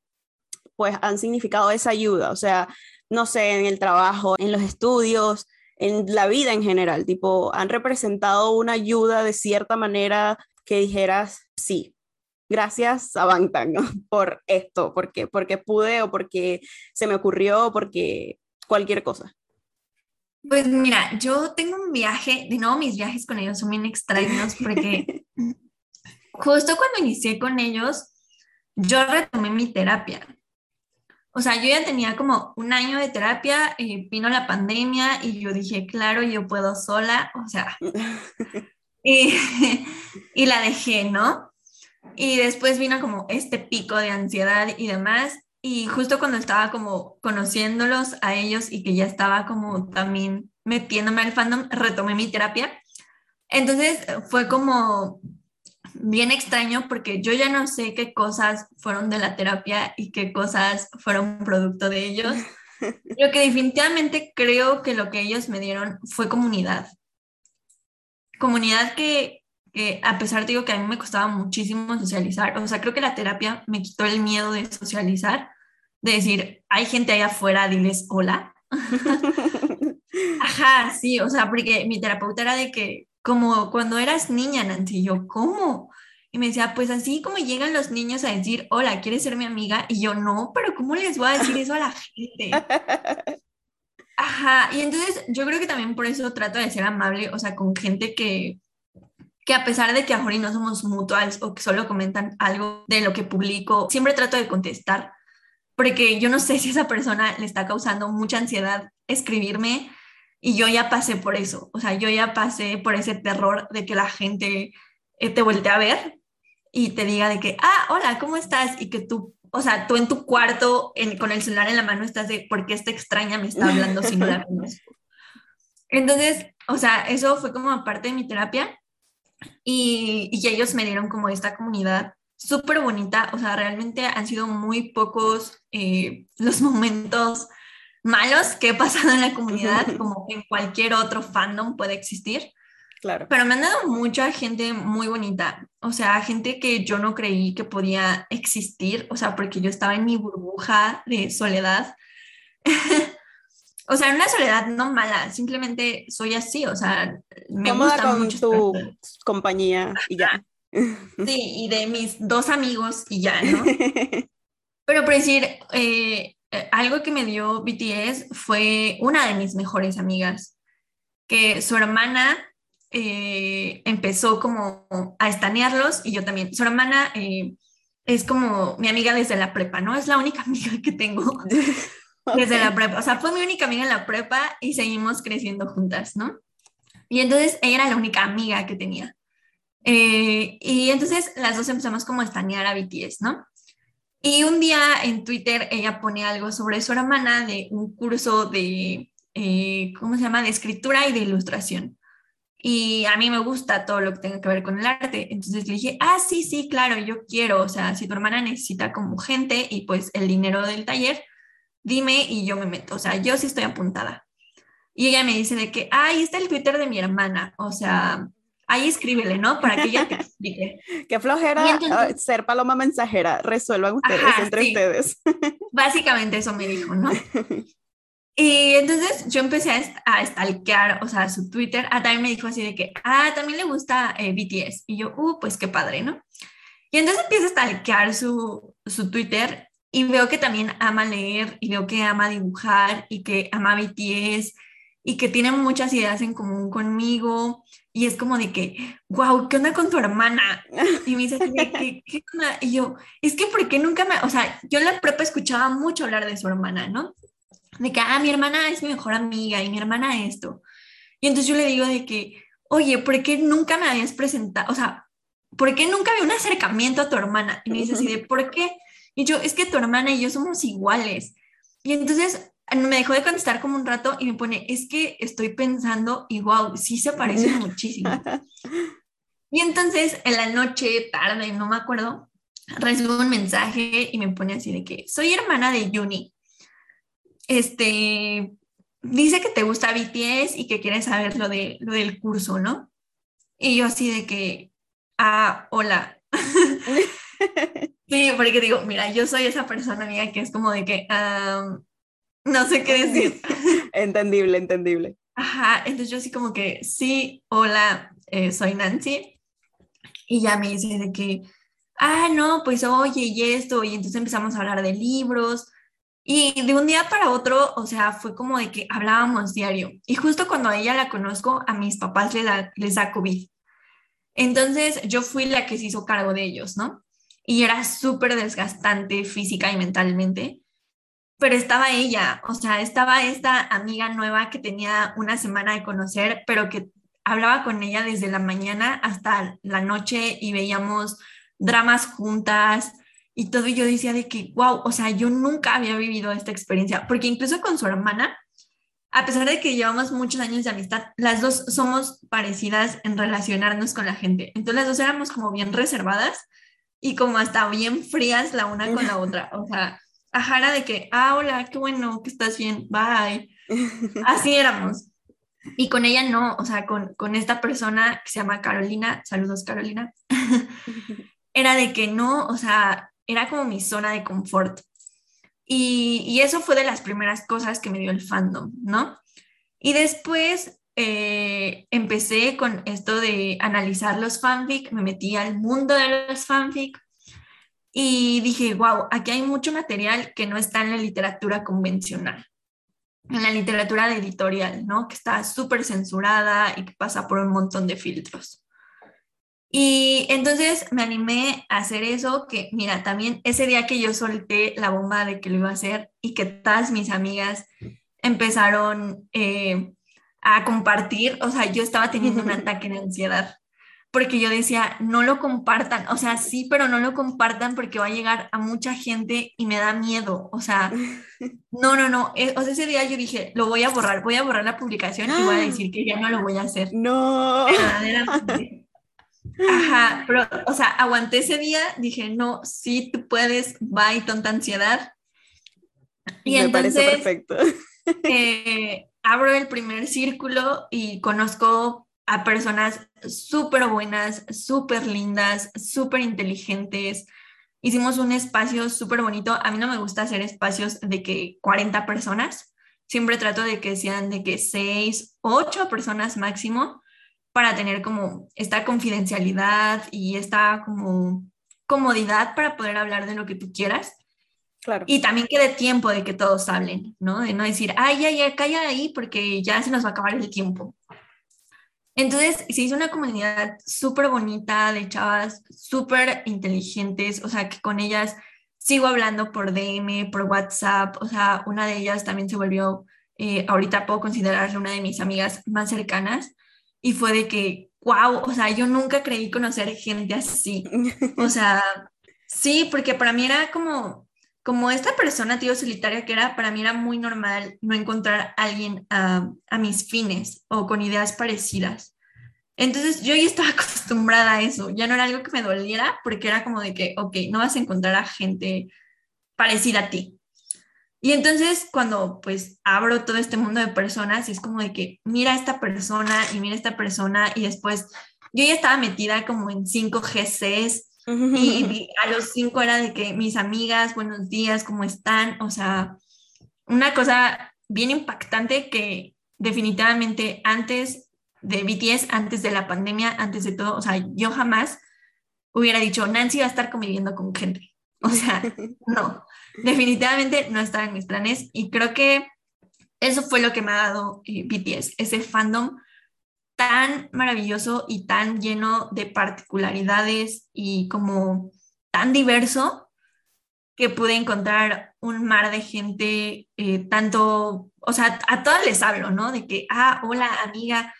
pues han significado esa ayuda, o sea, no sé, en el trabajo, en los estudios, en la vida en general, tipo, han representado una ayuda de cierta manera que dijeras, sí, gracias a Bangtan por esto, porque, porque pude o porque se me ocurrió o porque cualquier cosa. Pues mira, yo tengo un viaje, de nuevo mis viajes con ellos son bien extraños porque justo cuando inicié con ellos, yo retomé mi terapia. O sea, yo ya tenía como un año de terapia, y eh, vino la pandemia y yo dije, claro, yo puedo sola, o sea, y, y la dejé, ¿no? Y después vino como este pico de ansiedad y demás, y justo cuando estaba como conociéndolos a ellos y que ya estaba como también metiéndome al fandom, retomé mi terapia. Entonces fue como bien extraño porque yo ya no sé qué cosas fueron de la terapia y qué cosas fueron producto de ellos. Lo que definitivamente creo que lo que ellos me dieron fue comunidad. Comunidad que, que a pesar digo que a mí me costaba muchísimo socializar, o sea, creo que la terapia me quitó el miedo de socializar de decir, hay gente allá afuera, diles hola. Ajá, sí, o sea, porque mi terapeuta era de que, como cuando eras niña, Nancy, yo, ¿cómo? Y me decía, pues así como llegan los niños a decir, hola, ¿quieres ser mi amiga? Y yo, no, pero ¿cómo les voy a decir eso a la gente? Ajá, y entonces yo creo que también por eso trato de ser amable, o sea, con gente que, que a pesar de que a no somos mutuals o que solo comentan algo de lo que publico, siempre trato de contestar porque yo no sé si esa persona le está causando mucha ansiedad escribirme y yo ya pasé por eso, o sea, yo ya pasé por ese terror de que la gente eh, te voltee a ver y te diga de que, ah, hola, ¿cómo estás? Y que tú, o sea, tú en tu cuarto con el celular en la mano estás de, ¿por qué esta extraña me está hablando si no la conozco? Entonces, o sea, eso fue como parte de mi terapia y, y ellos me dieron como esta comunidad súper bonita, o sea, realmente han sido muy pocos eh, los momentos malos que he pasado en la comunidad, como en cualquier otro fandom puede existir. Claro. Pero me han dado mucha gente muy bonita, o sea, gente que yo no creí que podía existir, o sea, porque yo estaba en mi burbuja de soledad. o sea, una soledad no mala, simplemente soy así, o sea, me gusta con tu compañía y ya. Sí, y de mis dos amigos y ya, ¿no? Pero por decir, eh, eh, algo que me dio BTS fue una de mis mejores amigas, que su hermana eh, empezó como a estanearlos y yo también. Su hermana es como mi amiga desde la prepa, ¿no? Es la única amiga que tengo desde la prepa. O sea, fue mi única amiga en la prepa y seguimos creciendo juntas, ¿no? Y entonces ella era la única amiga que tenía. Eh, y entonces las dos empezamos como a estanear a BTS, ¿no? Y un día en Twitter ella pone algo sobre su hermana de un curso de, eh, ¿cómo se llama?, de escritura y de ilustración. Y a mí me gusta todo lo que tenga que ver con el arte. Entonces le dije, ah, sí, sí, claro, yo quiero. O sea, si tu hermana necesita como gente y pues el dinero del taller, dime y yo me meto. O sea, yo sí estoy apuntada. Y ella me dice de que, ahí está el Twitter de mi hermana. O sea, ahí escríbele, ¿no? Para que ella te explique. Qué flojera ah, ser paloma mensajera, resuelvan ustedes entre ustedes. Básicamente eso me dijo, ¿no? Y entonces yo empecé a, a stalkear, o sea, su Twitter. Ah, también me dijo así de que, ah, también le gusta eh, BTS. Y yo, uh, pues qué padre, ¿no? Y entonces empiezo a stalkear su, su Twitter y veo que también ama leer y veo que ama dibujar y que ama BTS y que tiene muchas ideas en común conmigo y es como de que, wow, ¿qué onda con tu hermana? Y me dice, ¿qué, qué onda? Y yo, es que, ¿por qué nunca me, o sea, yo en la prepa escuchaba mucho hablar de su hermana, ¿no? De que, ah, mi hermana es mi mejor amiga y mi hermana esto. Y entonces yo le digo de que, oye, ¿por qué nunca me habías presentado? O sea, ¿por qué nunca había un acercamiento a tu hermana? Y me dice así de, ¿por qué? Y yo, es que tu hermana y yo somos iguales. Y entonces me dejó de contestar como un rato y me pone, es que estoy pensando y wow, sí se parece muchísimo. y entonces en la noche, tarde, no me acuerdo, recibo un mensaje y me pone así de que soy hermana de Yuni. Este, dice que te gusta BTS y que quieres saber lo, de, lo del curso, ¿no? Y yo así de que, ah, hola. sí, porque digo, mira, yo soy esa persona, amiga, que es como de que, no sé qué decir. entendible, entendible. Ajá, entonces yo así como que, sí, hola, eh, soy Nancy. Y ya me dice de que, ah, no, pues oye, y esto, y entonces empezamos a hablar de libros. Y de un día para otro, o sea, fue como de que hablábamos diario. Y justo cuando a ella la conozco, a mis papás les da, les da COVID. Entonces yo fui la que se hizo cargo de ellos, ¿no? Y era súper desgastante física y mentalmente pero estaba ella, o sea, estaba esta amiga nueva que tenía una semana de conocer, pero que hablaba con ella desde la mañana hasta la noche y veíamos dramas juntas y todo. Y yo decía de que, wow, o sea, yo nunca había vivido esta experiencia, porque incluso con su hermana, a pesar de que llevamos muchos años de amistad, las dos somos parecidas en relacionarnos con la gente. Entonces las dos éramos como bien reservadas y como hasta bien frías la una con la otra. O sea, ajá, de que, ah, hola, qué bueno, que estás bien, bye. Así éramos. Y con ella no, o sea, con, con esta persona que se llama Carolina, saludos Carolina, era de que no, o sea, era como mi zona de confort. Y, y, eso fue de las primeras cosas que me dio el fandom, ¿no? Y después eh, empecé con esto de analizar los fanfic, me metí al mundo de los fanfic, y dije, wow, aquí hay mucho material que no está en la literatura convencional, en la literatura editorial, ¿no? Que está súper censurada y que pasa por un montón de filtros. Y entonces me animé a hacer eso, que mira, también ese día que yo solté la bomba de que lo iba a hacer y que todas mis amigas empezaron eh, a compartir, o sea, yo estaba teniendo un ataque de ansiedad porque yo decía, no lo compartan, o sea, sí, pero no lo compartan porque va a llegar a mucha gente y me da miedo, o sea, no, no, no, eh, o sea, ese día yo dije, lo voy a borrar, voy a borrar la publicación y voy a decir que ya no lo voy a hacer. No. Ajá, pero, o sea, aguanté ese día, dije, no, sí, tú puedes, bye, tonta ansiedad. Y me parece perfecto. Eh, abro el primer círculo y conozco a personas súper buenas, súper lindas, súper inteligentes. Hicimos un espacio súper bonito. A mí no me gusta hacer espacios de que 40 personas. Siempre trato de que sean de que 6, 8 personas máximo para tener como esta confidencialidad y esta como comodidad para poder hablar de lo que tú quieras. Claro. Y también que dé tiempo de que todos hablen, ¿no? De no decir, ay, ya, ya, calla ahí porque ya se nos va a acabar el tiempo. Entonces se hizo una comunidad súper bonita de chavas súper inteligentes, o sea, que con ellas sigo hablando por DM, por WhatsApp, o sea, una de ellas también se volvió, eh, ahorita puedo considerarla una de mis amigas más cercanas, y fue de que, wow, o sea, yo nunca creí conocer gente así, o sea, sí, porque para mí era como, como esta persona, tío, solitaria que era, para mí era muy normal no encontrar a alguien a, mis fines o con ideas parecidas. Entonces yo ya estaba acostumbrada a eso, ya no era algo que me doliera porque era como de que, ok, no vas a encontrar a gente parecida a ti. Y entonces cuando pues abro todo este mundo de personas, es como de que mira a esta persona y mira a esta persona y después yo ya estaba metida como en cinco GCs y, a los cinco era de que mis amigas, buenos días, ¿cómo están? O sea, una cosa bien impactante que definitivamente antes de BTS, antes de la pandemia, antes de todo, o sea, yo jamás hubiera dicho, Nancy va a estar conviviendo con gente. O sea, no, definitivamente no estaba en mis planes y creo que eso fue lo que me ha dado eh, BTS, ese fandom tan maravilloso y tan lleno de particularidades y como tan diverso que pude encontrar un mar de gente, eh, tanto, o sea, a todas les hablo, ¿no? De que, ah, hola amiga,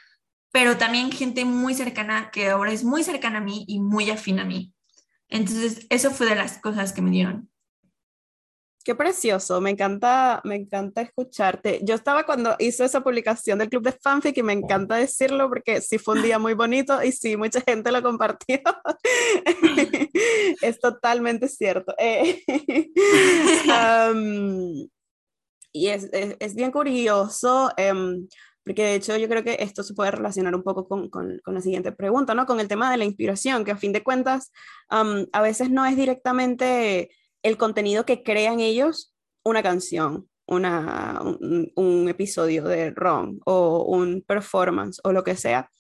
pero también gente muy cercana que ahora es muy cercana a mí y muy afín a mí. Entonces, eso fue de las cosas que me dieron. Qué precioso, me encanta, me encanta escucharte. Yo estaba cuando hizo esa publicación del Club de Fanfic y me encanta decirlo porque sí fue un día muy bonito y sí, mucha gente lo compartió. es totalmente cierto. Eh, y es, es, es, bien curioso. Um, porque de hecho yo creo que esto se puede relacionar un poco con, con, con, la siguiente pregunta, ¿no? Con el tema de la inspiración, que a fin de cuentas um, a veces no es directamente el contenido que crean ellos una canción, una, un, episodio de Ron o un performance o lo que sea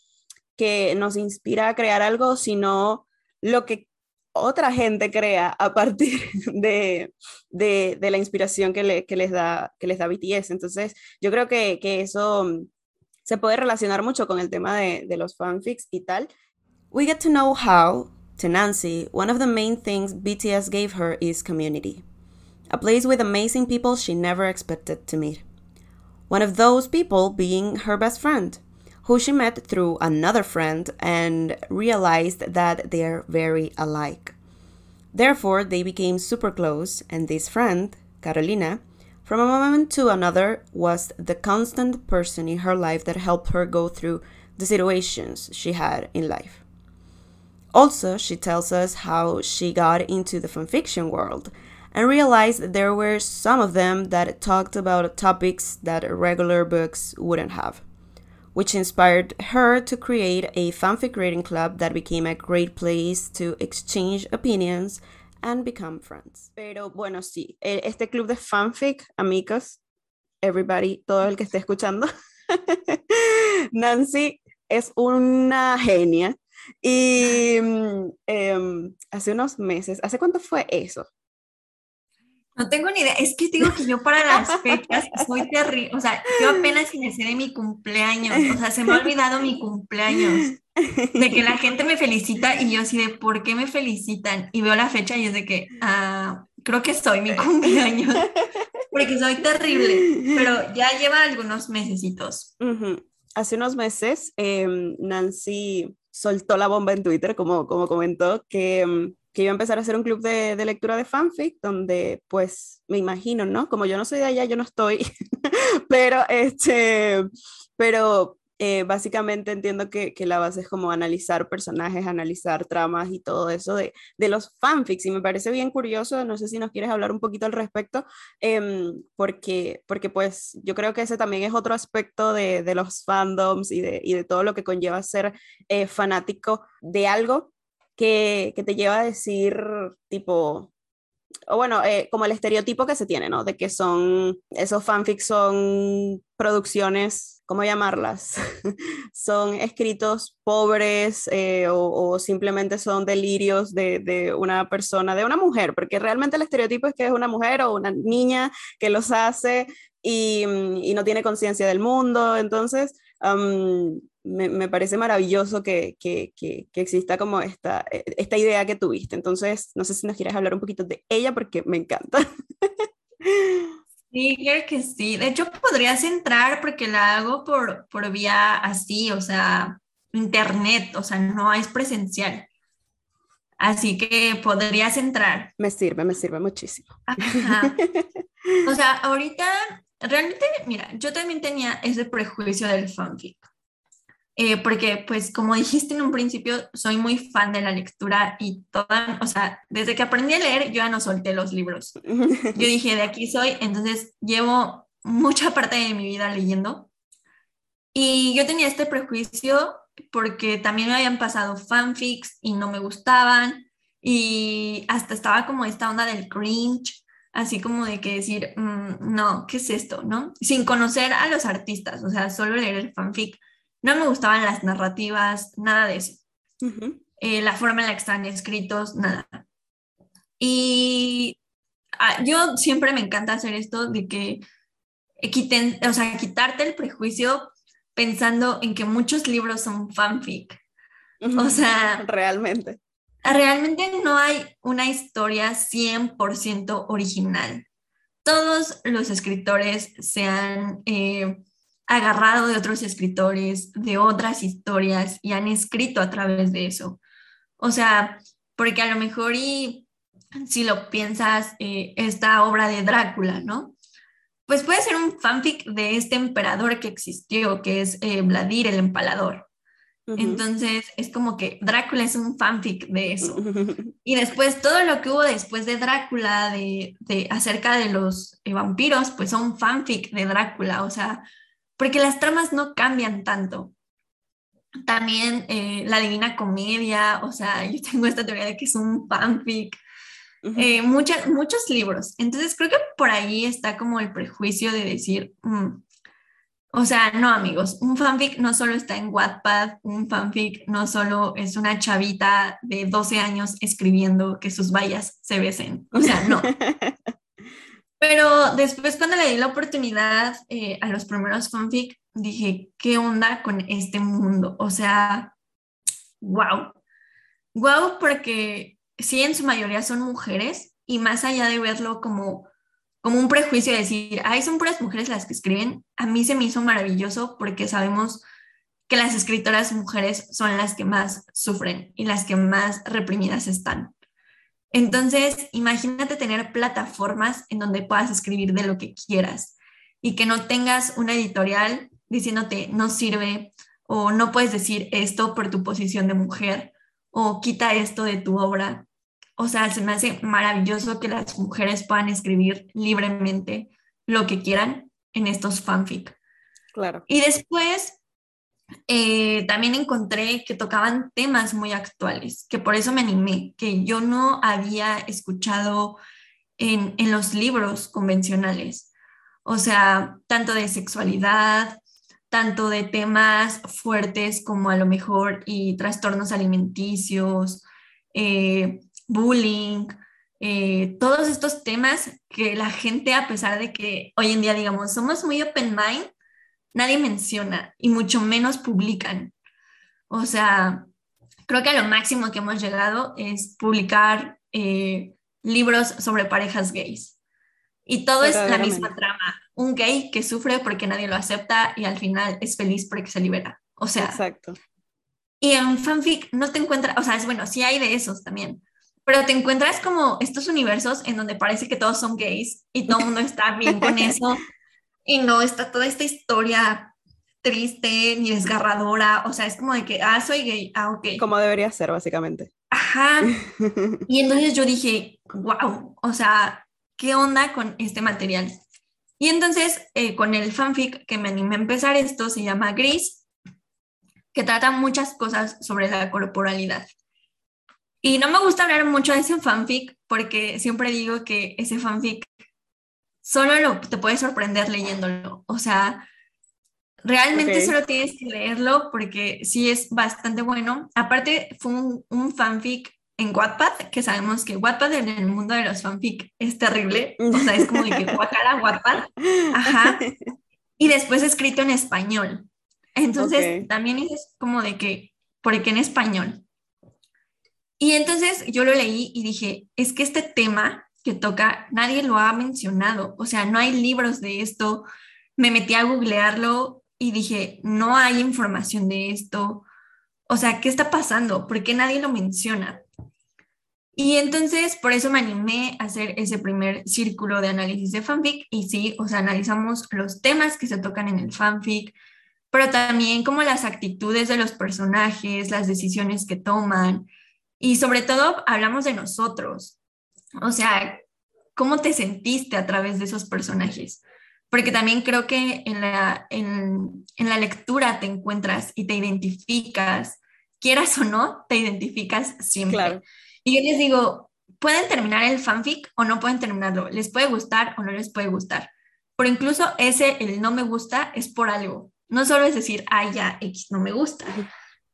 que nos inspira a crear algo, sino lo que otra gente crea a partir de, de, de la inspiración que, le, que, les da, que les da BTS. Entonces, yo creo que, que eso mm, se puede relacionar mucho con el tema de, de los fanfics y tal. We get to know how, to Nancy, one of the main things BTS gave her is community. A place with amazing people she never expected to meet. One of those people being her best friend. who she met through another friend and realized that they're very alike. Therefore, they became super close, and this friend, Carolina, from a moment to another was the constant person in her life that helped her go through the situations she had in life. Also, she tells us how she got into the fanfiction world and realized that there were some of them that talked about topics that regular books wouldn't have which inspired her to create a fanfic reading club that became a great place to exchange opinions and become friends. Pero bueno, sí, este club de fanfic, amigos, everybody, todo el que esté escuchando, Nancy es una genia. Y um, hace unos meses, ¿hace cuánto fue eso? No tengo ni idea, es que digo que yo para las fechas soy terrible, o sea, yo apenas inicié de mi cumpleaños, o sea, se me ha olvidado mi cumpleaños, de que la gente me felicita y yo así de, ¿por qué me felicitan? Y veo la fecha y es de que, ah, creo que soy mi cumpleaños, porque soy terrible, pero ya lleva algunos mesecitos. Hace unos meses, em, Nancy soltó la bomba en Twitter, como, como comentó, que em, que iba a empezar a hacer un club de, de, lectura de fanfic, donde pues me imagino, ¿no? Como yo no soy de allá, yo no estoy, pero este, pero eh, básicamente entiendo que, que, la base es como analizar personajes, analizar tramas y todo eso de, de, los fanfics. Y me parece bien curioso, no sé si nos quieres hablar un poquito al respecto, eh, porque, porque pues yo creo que ese también es otro aspecto de, de los fandoms y de, y de, todo lo que conlleva ser eh, fanático de algo que, que te lleva a decir tipo, o bueno, eh, como el estereotipo que se tiene, ¿no? De que son, esos fanfics son producciones, ¿cómo llamarlas? son escritos pobres eh, o, o, simplemente son delirios de, de, una persona, de una mujer, porque realmente el estereotipo es que es una mujer o una niña que los hace y, y no tiene conciencia del mundo, entonces... Um, me, me, parece maravilloso que, que, que, que, exista como esta, e, esta idea que tuviste. Entonces, no sé si nos quieres hablar un poquito de ella porque me encanta. Sí, creo que sí. De hecho, podrías entrar porque la hago por, por vía así, o sea, internet, o sea, no es presencial. Así que podrías entrar. Me sirve, me sirve muchísimo. Ajá. O sea, ahorita, realmente, mira, yo también tenía ese prejuicio del fanfic. Eh, porque pues como dijiste en un principio, soy muy fan de la lectura y toda, o sea, desde que aprendí a leer, yo ya no solté los libros. Yo dije, de aquí soy, entonces llevo mucha parte de mi vida leyendo. Y yo tenía este prejuicio porque también me habían pasado fanfics y no me gustaban y hasta estaba como esta onda del cringe, así como de que decir, mmm, no, ¿qué es esto? ¿No? Sin conocer a los artistas, o sea, solo leer el fanfic no me gustaban las narrativas, nada de eso. Uh -huh. eh, la forma en la que están escritos, nada. Y ah, yo siempre me encanta hacer esto de que quiten, o sea, quitarte el prejuicio pensando en que muchos libros son fanfic. Uh -huh. O sea, realmente. Realmente no hay una historia 100% original. Todos los escritores se han eh, agarrado de otros escritores, de otras historias y han escrito a través de eso. O sea, porque a lo mejor y si lo piensas, eh, esta obra de Drácula, ¿no? Pues puede ser un fanfic de este emperador que existió, que es eh, Vladir el Empalador. Entonces es como que Drácula es un fanfic de eso. Y después todo lo que hubo después de Drácula, de, acerca de los eh, vampiros, pues son fanfic de Drácula, o sea, porque las tramas no cambian tanto. También eh, la Divina Comedia, o sea, yo tengo esta teoría de que es un fanfic. Eh, muchos libros. Entonces creo que por ahí está como el prejuicio de decir, mm, o sea, no amigos, un fanfic no solo está en Wattpad, un fanfic no solo es una chavita de 12 años escribiendo que sus vallas se besen, o sea, no. Pero después cuando le di la oportunidad eh, a los primeros fanfic, dije, ¿qué onda con este mundo? O sea, wow. Wow porque sí, en su mayoría son mujeres y más allá de verlo como como un prejuicio de decir, ay, son puras mujeres las que escriben, a mí se me hizo maravilloso porque sabemos que las escritoras mujeres son las que más sufren y las que más reprimidas están. Entonces, imagínate tener plataformas en donde puedas escribir de lo que quieras y que no tengas una editorial diciéndote no sirve o no puedes decir esto por tu posición de mujer o quita esto de tu obra o sea, se me hace maravilloso que las mujeres puedan escribir libremente lo que quieran en estos fanfic. Claro. Y después eh, también encontré que tocaban temas muy actuales, que por eso me animé, que yo no había escuchado en, en los libros convencionales. O sea, tanto de sexualidad, tanto de temas fuertes como a lo mejor y trastornos alimenticios, eh, bullying, eh, todos estos temas que la gente, a pesar de que hoy en día, digamos, somos muy open mind, nadie menciona y mucho menos publican. O sea, creo que a lo máximo que hemos llegado es publicar eh, libros sobre parejas gays. Y todo es la misma trama. Un gay que sufre porque nadie lo acepta y al final es feliz porque se libera. O sea. Exacto. Y en fanfic no te encuentras, o sea, es bueno, sí hay de esos también, pero te encuentras como estos universos en donde parece que todos son gays y todo el mundo está bien con eso y no está toda esta historia triste ni desgarradora, o sea, es como de que, ah, soy gay, ah, ok. Como debería ser, básicamente. Ajá. Y entonces yo dije, wow, o sea, ¿qué onda con este material? Y entonces, eh, con el fanfic que me animé a empezar esto, se llama Gris, que trata muchas cosas sobre la corporalidad. Y no me gusta hablar mucho de ese fanfic porque siempre digo que ese fanfic solo lo, te puede sorprender leyéndolo. O sea, realmente solo tienes que leerlo porque sí es bastante bueno. Aparte, fue un, fanfic en Wattpad, que sabemos que Wattpad en el mundo de los fanfic es terrible. O sea, es como de que guacala Wattpad. Ajá. Y después escrito en español. Entonces, también es como de que, ¿por qué en español? Y entonces yo lo leí y dije, es que este tema que toca, nadie lo ha mencionado, o sea, no hay libros de esto. Me metí a googlearlo y dije, no hay información de esto. O sea, ¿qué está pasando? ¿Por qué nadie lo menciona? Y entonces por eso me animé a hacer ese primer círculo de análisis de fanfic y sí, o sea, analizamos los temas que se tocan en el fanfic, pero también como las actitudes de los personajes, las decisiones que toman, y sobre todo hablamos de nosotros, o sea, cómo te sentiste a través de esos personajes. Porque también creo que en la, en, en la lectura te encuentras y te identificas, quieras o no, te identificas siempre. Y yo les digo, pueden terminar el fanfic o no pueden terminarlo, les puede gustar o no les puede gustar. Pero incluso ese, el no me gusta, es por algo. No solo es decir, ay, ya, X no me gusta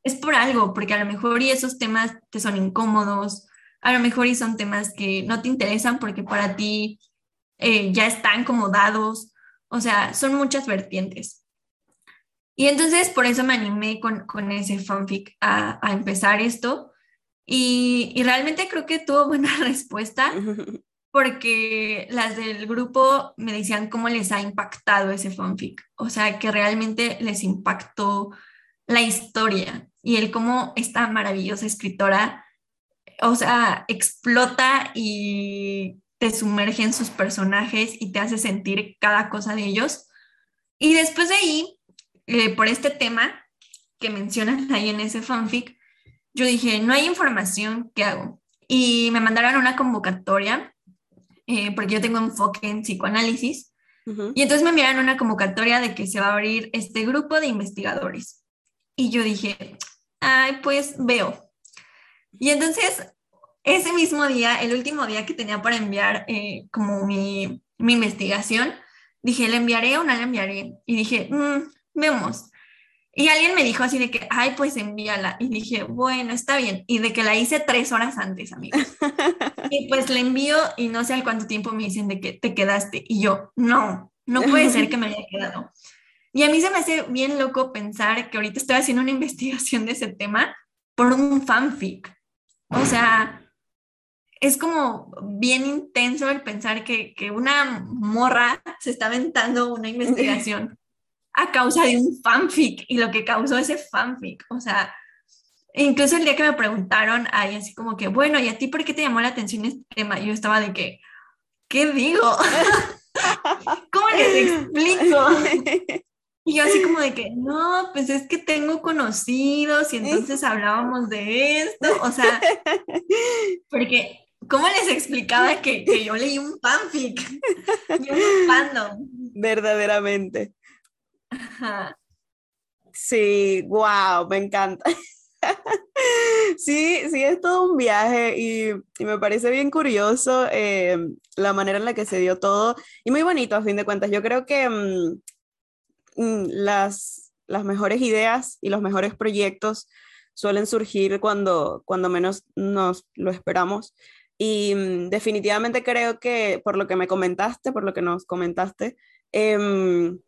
es por algo, porque a lo mejor y esos temas te son incómodos, a lo mejor y son temas que no te interesan porque para ti eh, ya están como dados, o sea, son muchas vertientes. Y entonces por eso me animé con, con ese fanfic a, a empezar esto. Y, y, realmente creo que tuvo buena respuesta porque las del grupo me decían cómo les ha impactado ese fanfic, o sea, que realmente les impactó la historia y el cómo esta maravillosa escritora, o sea, explota y te sumerge en sus personajes y te hace sentir cada cosa de ellos. Y después de ahí, eh, por este tema que mencionan ahí en ese fanfic, yo dije, no hay información, ¿qué hago? Y me mandaron una convocatoria, eh, porque yo tengo enfoque en psicoanálisis, y entonces me enviaron una convocatoria de que se va a abrir este grupo de investigadores. Y yo dije, ay, pues veo. Y entonces, ese mismo día, el último día que tenía para enviar eh, como mi, mi, investigación, dije, ¿le enviaré o no le enviaré? Y dije, mmm, vemos. Y alguien me dijo así de que, ay, pues envíala. Y dije, bueno, está bien. Y de que la hice tres horas antes, amigos. y pues le envío y no sé al cuánto tiempo me dicen de que te quedaste. Y yo, no, no puede ser que me haya quedado. Y a mí se me hace bien loco pensar que ahorita estoy haciendo una investigación de ese tema por un fanfic. O sea, es como bien intenso el pensar que, que una morra se está aventando una investigación a causa de un fanfic y lo que causó ese fanfic. O sea, incluso el día que me preguntaron, ahí así como que, bueno, ¿y a ti por qué te llamó la atención este tema? Yo estaba de que, ¿qué digo? ¿Cómo les explico? Y yo así como de que, no, pues es que tengo conocidos y entonces hablábamos de esto, o sea, porque, ¿cómo les explicaba que, que yo leí un fanfic? Yo un fandom. Verdaderamente. Sí, wow, me encanta. Sí, sí, es todo un viaje y, y me parece bien curioso eh, la manera en la que se dio todo y muy bonito a fin de cuentas. Yo creo que Mm, las, las mejores ideas y los mejores proyectos suelen surgir cuando, cuando menos nos lo esperamos. Y mm, definitivamente creo que por lo que me comentaste, por lo que nos comentaste, em,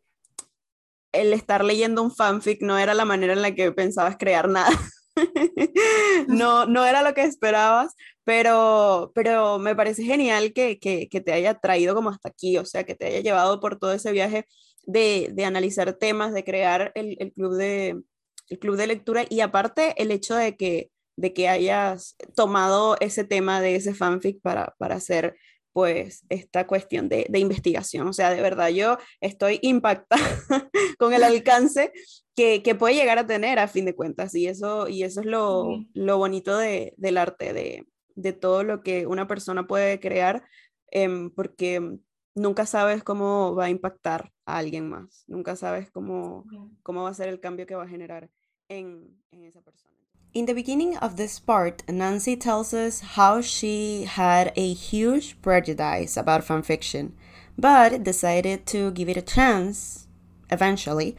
el estar leyendo un fanfic no era la manera en la que pensabas crear nada. no, no era lo que esperabas, pero, pero me parece genial que, que, que, te haya traído como hasta aquí, o sea, que te haya llevado por todo ese viaje de, de analizar temas, de crear el, el, club de, el club de lectura y aparte el hecho de que, de que hayas tomado ese tema de ese fanfic para, para hacer pues esta cuestión de, de, investigación. O sea, de verdad yo estoy impactada con el alcance que, que, puede llegar a tener a fin de cuentas y eso, y eso es lo, lo bonito de, del arte, de, de, todo lo que una persona puede crear, eh, porque nunca sabes cómo va a impactar a alguien más, nunca sabes cómo, cómo va a ser el cambio que va a generar en, en esa persona. In the beginning of this part, Nancy tells us how she had a huge prejudice about fanfiction, but decided to give it a chance eventually.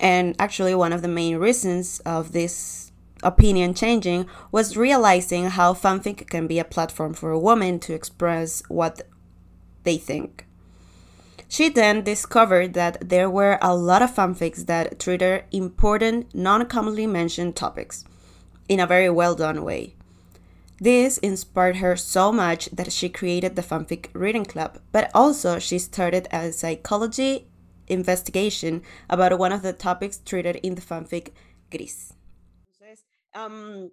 And actually, one of the main reasons of this opinion changing was realizing how fanfic can be a platform for a woman to express what they think. She then discovered that there were a lot of fanfics that treated important, non commonly mentioned topics in a very well done way. This inspired her so much that she created the fanfic reading club, but also she started a psychology investigation about one of the topics treated in the fanfic Gris. Um,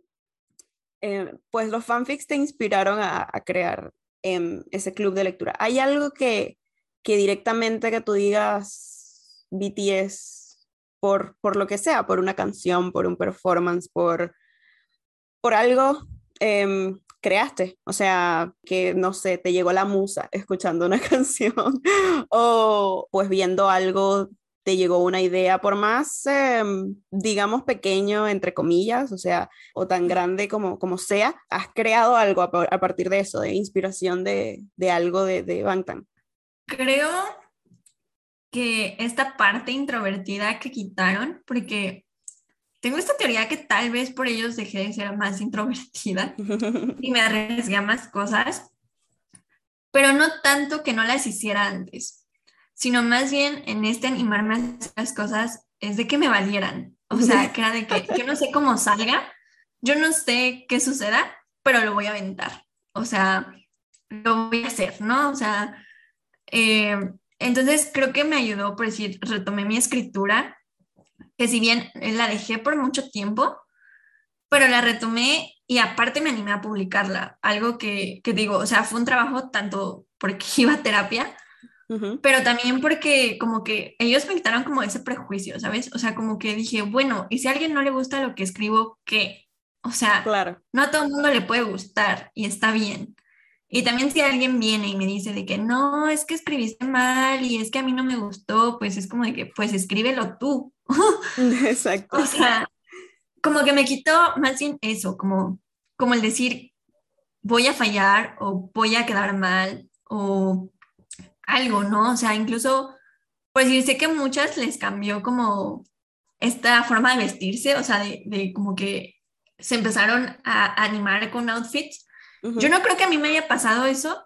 eh, pues los fanfics te inspiraron a, a crear eh, ese club de lectura. ¿Hay algo que, que directamente que tú digas BTS por, por lo que sea, por una canción, por un performance, por, por algo, eh, creaste? O sea, que no sé, te llegó la musa escuchando una canción o pues viendo algo te llegó una idea, por más, eh, digamos, pequeño, entre comillas, o sea, o tan grande como, como sea, has creado algo a, a partir de eso, de inspiración de, de algo de, de Bangtan. Creo que esta parte introvertida que quitaron, porque tengo esta teoría que tal vez por ellos dejé de ser más introvertida y me arriesgué a más cosas, pero no tanto que no las hiciera antes sino más bien en este animarme a hacer las cosas es de que me valieran. O sea, que era de que yo no sé cómo salga, yo no sé qué suceda, pero lo voy a aventar. O sea, lo voy a hacer, ¿no? O sea, eh, entonces creo que me ayudó, por decir, retomé mi escritura, que si bien la dejé por mucho tiempo, pero la retomé y aparte me animé a publicarla, algo que, que digo, o sea, fue un trabajo tanto porque iba a terapia, pero también porque como que ellos me quitaron como ese prejuicio, ¿sabes? O sea, como que dije, bueno, y si a alguien no le gusta lo que escribo, ¿qué? O sea, claro. no a todo el mundo le puede gustar y está bien. Y también si alguien viene y me dice de que no, es que escribiste mal y es que a mí no me gustó, pues es como de que, pues escríbelo tú. Exacto. o sea, como que me quitó más bien eso, como, como el decir, voy a fallar o voy a quedar mal o algo, ¿no? O sea, incluso, pues yo sé que muchas les cambió como esta forma de vestirse, o sea, de, como que se empezaron a animar con outfits. Yo no creo que a mí me haya pasado eso,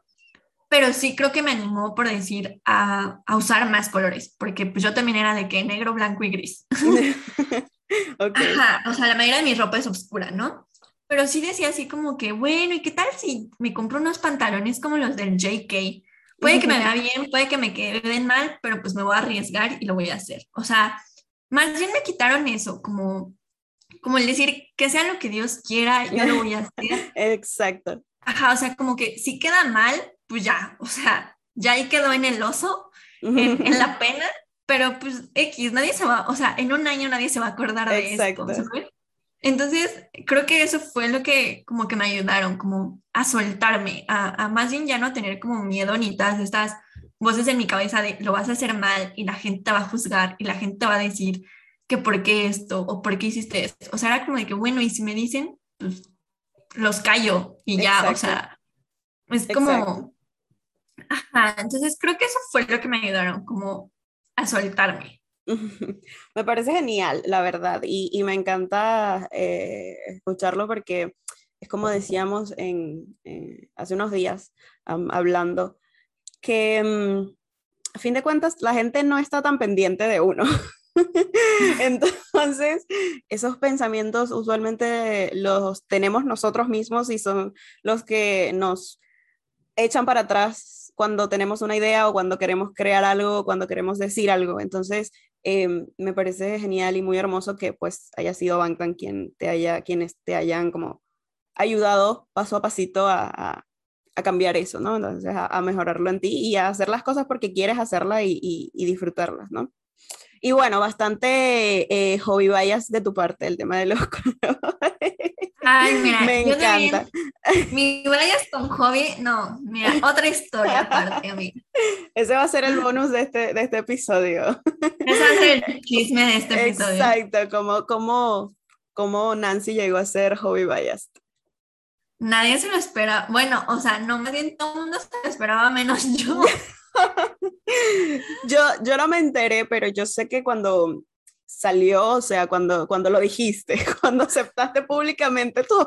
pero sí creo que me animó, por decir, a, a usar más colores, porque pues yo también era de que negro, blanco y gris. Ajá, o sea, la mayoría de mi ropa es oscura, ¿no? Pero sí decía así como que, bueno, ¿y qué tal si me compro unos pantalones como los del JK? Puede que me vea bien, puede que me queden mal, pero pues me voy a arriesgar y lo voy a hacer. O sea, más bien me quitaron eso, como, como el decir que sea lo que Dios quiera, yo lo voy a hacer. Exacto. Ajá, o sea, como que si queda mal, pues ya, o sea, ya ahí quedó en el oso, en, la pena, pero pues X, nadie se va, o sea, en un año nadie se va a acordar de Exacto. esto. Entonces, creo que eso fue lo que como que me ayudaron, como a soltarme, a, a, más bien ya no tener como miedo ni todas estas voces en mi cabeza de lo vas a hacer mal y la gente te va a juzgar y la gente te va a decir que por qué esto o por qué hiciste esto. O sea, era como de que, bueno, y si me dicen, pues los callo y ya, o sea, es como... Ajá, entonces creo que eso fue lo que me ayudaron, como a soltarme. Me parece genial, la verdad, y, me encanta eh, escucharlo porque es como decíamos en, eh, hace unos días hablando, que mm, a fin de cuentas la gente no está tan pendiente de uno. Entonces, esos pensamientos usualmente los tenemos nosotros mismos y son los que nos echan para atrás cuando tenemos una idea o cuando queremos crear algo cuando queremos decir algo. Entonces, Em, me parece genial y muy hermoso que pues haya sido Bangtan quien te haya, quienes te hayan como ayudado paso a pasito a, a, cambiar eso, ¿no? Entonces a, mejorarlo en ti y a hacer las cosas porque quieres hacerlas y, y, disfrutarlas, ¿no? Y bueno, bastante eh, hobby vayas de tu parte el tema de los colores. Ay, mira, me encanta. mi vayas con hobby, no, mira, otra historia aparte, amiga. Ese va a ser el bonus de este, de este episodio. Ese va a ser el chisme de este episodio. Exacto, como, como, como Nancy llegó a ser hobby bias. Nadie se lo espera. Bueno, o sea, no más bien todo el mundo se lo esperaba, menos yo. yo, yo no me enteré, pero yo sé que cuando salió, o sea, cuando, cuando lo dijiste, cuando aceptaste públicamente tu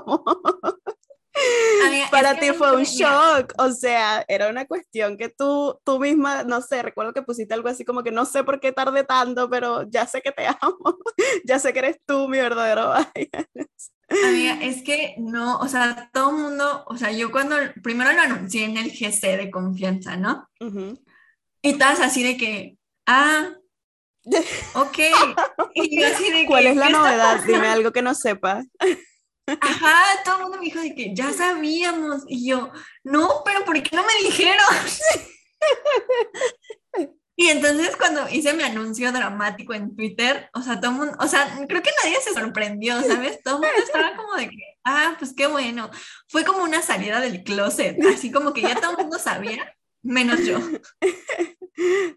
Para ti fue un shock, o sea, era una cuestión que tú, tú misma, no sé, recuerdo que pusiste algo así como que no sé por qué tardé tanto, pero ya sé que te amo, ya sé que eres tú mi verdadero Amiga, es que no, o sea, todo el mundo, o sea, yo cuando primero lo anuncié en el GC de confianza, ¿no? Y todas así de que, ah, ok. Y así de ¿Cuál es la novedad? Dime algo que no sepa. Ajá, todo el mundo me dijo de que ya sabíamos. Y yo, no, pero ¿por qué no me dijeron? Y entonces cuando hice mi anuncio dramático en Twitter, o sea, todo el mundo, o sea, creo que nadie se sorprendió, ¿sabes? Todo el mundo estaba como de que, ah, pues qué bueno. Fue como una salida del closet, así como que ya todo el mundo sabía, menos yo.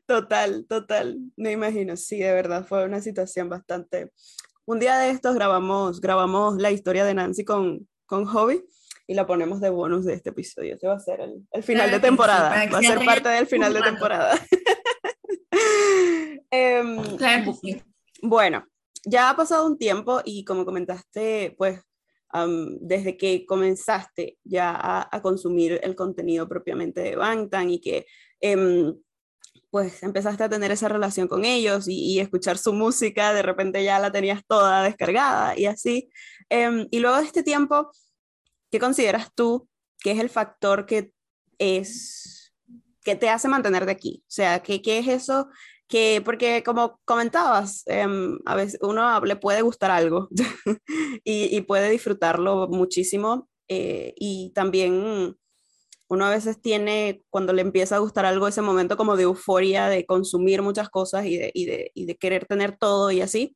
Total, total, me imagino, sí, de verdad fue una situación bastante... Un día de estos grabamos, grabamos la historia de Nancy con, con Hobby y la ponemos de bonus de este episodio. Este va a ser el, final de temporada, va a ser parte del final de temporada. Em, bueno, ya ha pasado un tiempo y como comentaste, pues desde que comenzaste ya a, consumir el contenido propiamente de Bangtan y que em, pues empezaste a tener esa relación con ellos y, escuchar su música, de repente ya la tenías toda descargada y así. Em, y luego de este tiempo, ¿qué consideras tú que es el factor que es, ¿qué te hace mantener de aquí? O sea, ¿qué, qué es eso? Que, porque como comentabas, em, a veces uno le puede gustar algo y, puede disfrutarlo muchísimo eh, y también uno a veces tiene, cuando le empieza a gustar algo, ese momento como de euforia, de consumir muchas cosas y de, y de, y de querer tener todo y así,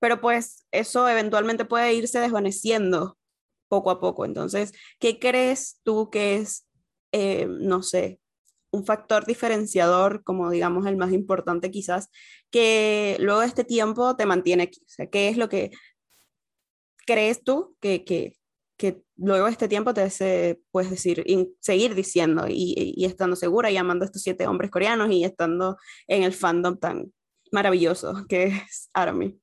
pero pues eso eventualmente puede irse desvaneciendo poco a poco. Entonces, ¿qué crees tú que es, eh, no sé, un factor diferenciador, como digamos el más importante quizás, que luego de este tiempo te mantiene aquí? O sea, ¿qué es lo que crees tú que, que, que luego de este tiempo te hace, puedes decir, seguir diciendo y, y, estando segura y amando a estos siete hombres coreanos y estando en el fandom tan maravilloso que es ARMY?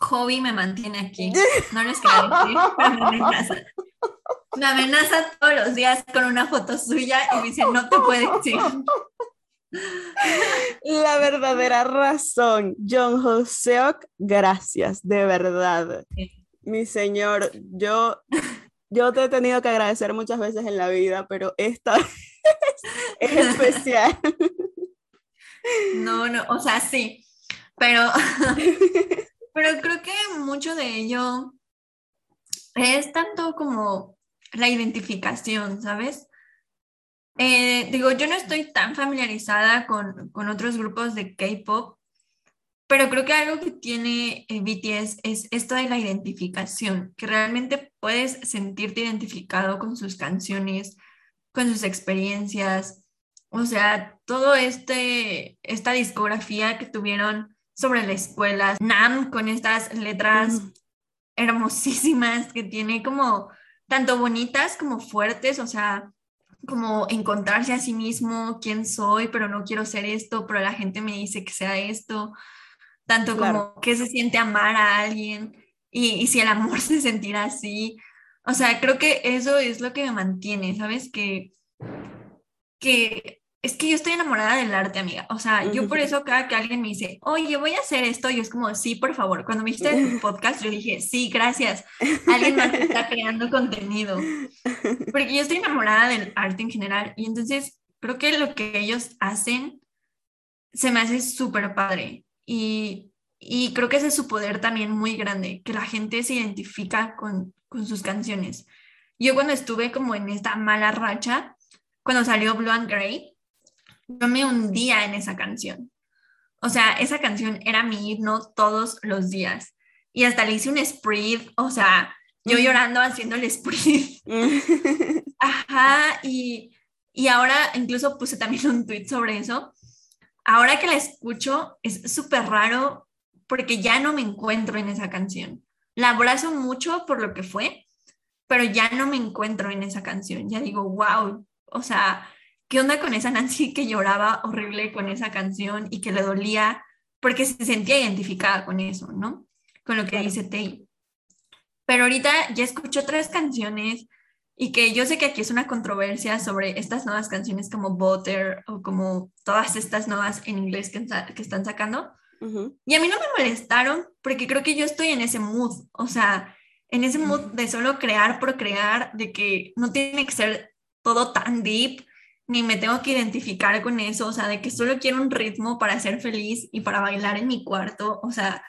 Hobby me mantiene aquí. No les quiero decir, pero me amenaza. Me amenaza todos los días con una foto suya y me dice, no te puedes decir. La verdadera razón, John Joseok, gracias, de verdad. Mi señor, yo, yo te he tenido que agradecer muchas veces en la vida, pero esta es especial. No, no, o sea, sí, pero pero creo que mucho de ello es tanto como la identificación, ¿sabes? Eh, digo, yo no estoy tan familiarizada con, con otros grupos de K-Pop, pero creo que algo que tiene eh, BTS es esto de la identificación, que realmente puedes sentirte identificado con sus canciones, con sus experiencias, o sea, todo este, esta discografía que tuvieron sobre la escuela. Nam con estas letras hermosísimas que tiene como tanto bonitas como fuertes, o sea, como encontrarse a sí mismo, quién soy, pero no quiero ser esto, pero la gente me dice que sea esto, tanto como que se siente amar a alguien y, y si el amor se sentirá así. O sea, creo que eso es lo que me mantiene, ¿sabes? Que, que es que yo estoy enamorada del arte, amiga. O sea, yo por eso cada que alguien me dice, oye, voy a hacer esto, yo es como, sí, por favor. Cuando me dijiste tu podcast, yo dije, sí, gracias. Alguien más está creando contenido. Porque yo estoy enamorada del arte en general. Y entonces creo que lo que ellos hacen se me hace súper padre. Y, y creo que ese es su poder también muy grande, que la gente se identifica con, con sus canciones. Yo cuando estuve como en esta mala racha, cuando salió Blue and Grey, yo me hundía en esa canción. O sea, esa canción era mi himno todos los días. Y hasta le hice un spread, o sea, yo llorando haciendo el spread. Ajá, y, y ahora incluso puse también un tweet sobre eso. Ahora que la escucho, es súper raro porque ya no me encuentro en esa canción. La abrazo mucho por lo que fue, pero ya no me encuentro en esa canción. Ya digo, wow, o sea, ¿qué onda con esa Nancy que lloraba horrible con esa canción y que le dolía porque se sentía identificada con eso, ¿no? Con lo que dice Tay. Pero ahorita ya escucho tres canciones y que yo sé que aquí es una controversia sobre estas nuevas canciones como Butter o como todas estas nuevas en inglés que, que están sacando. Y a mí no me molestaron porque creo que yo estoy en ese mood, o sea, en ese mood de solo crear por crear, de que no tiene que ser todo tan deep, ni me tengo que identificar con eso, o sea, de que solo quiero un ritmo para ser feliz y para bailar en mi cuarto, o sea,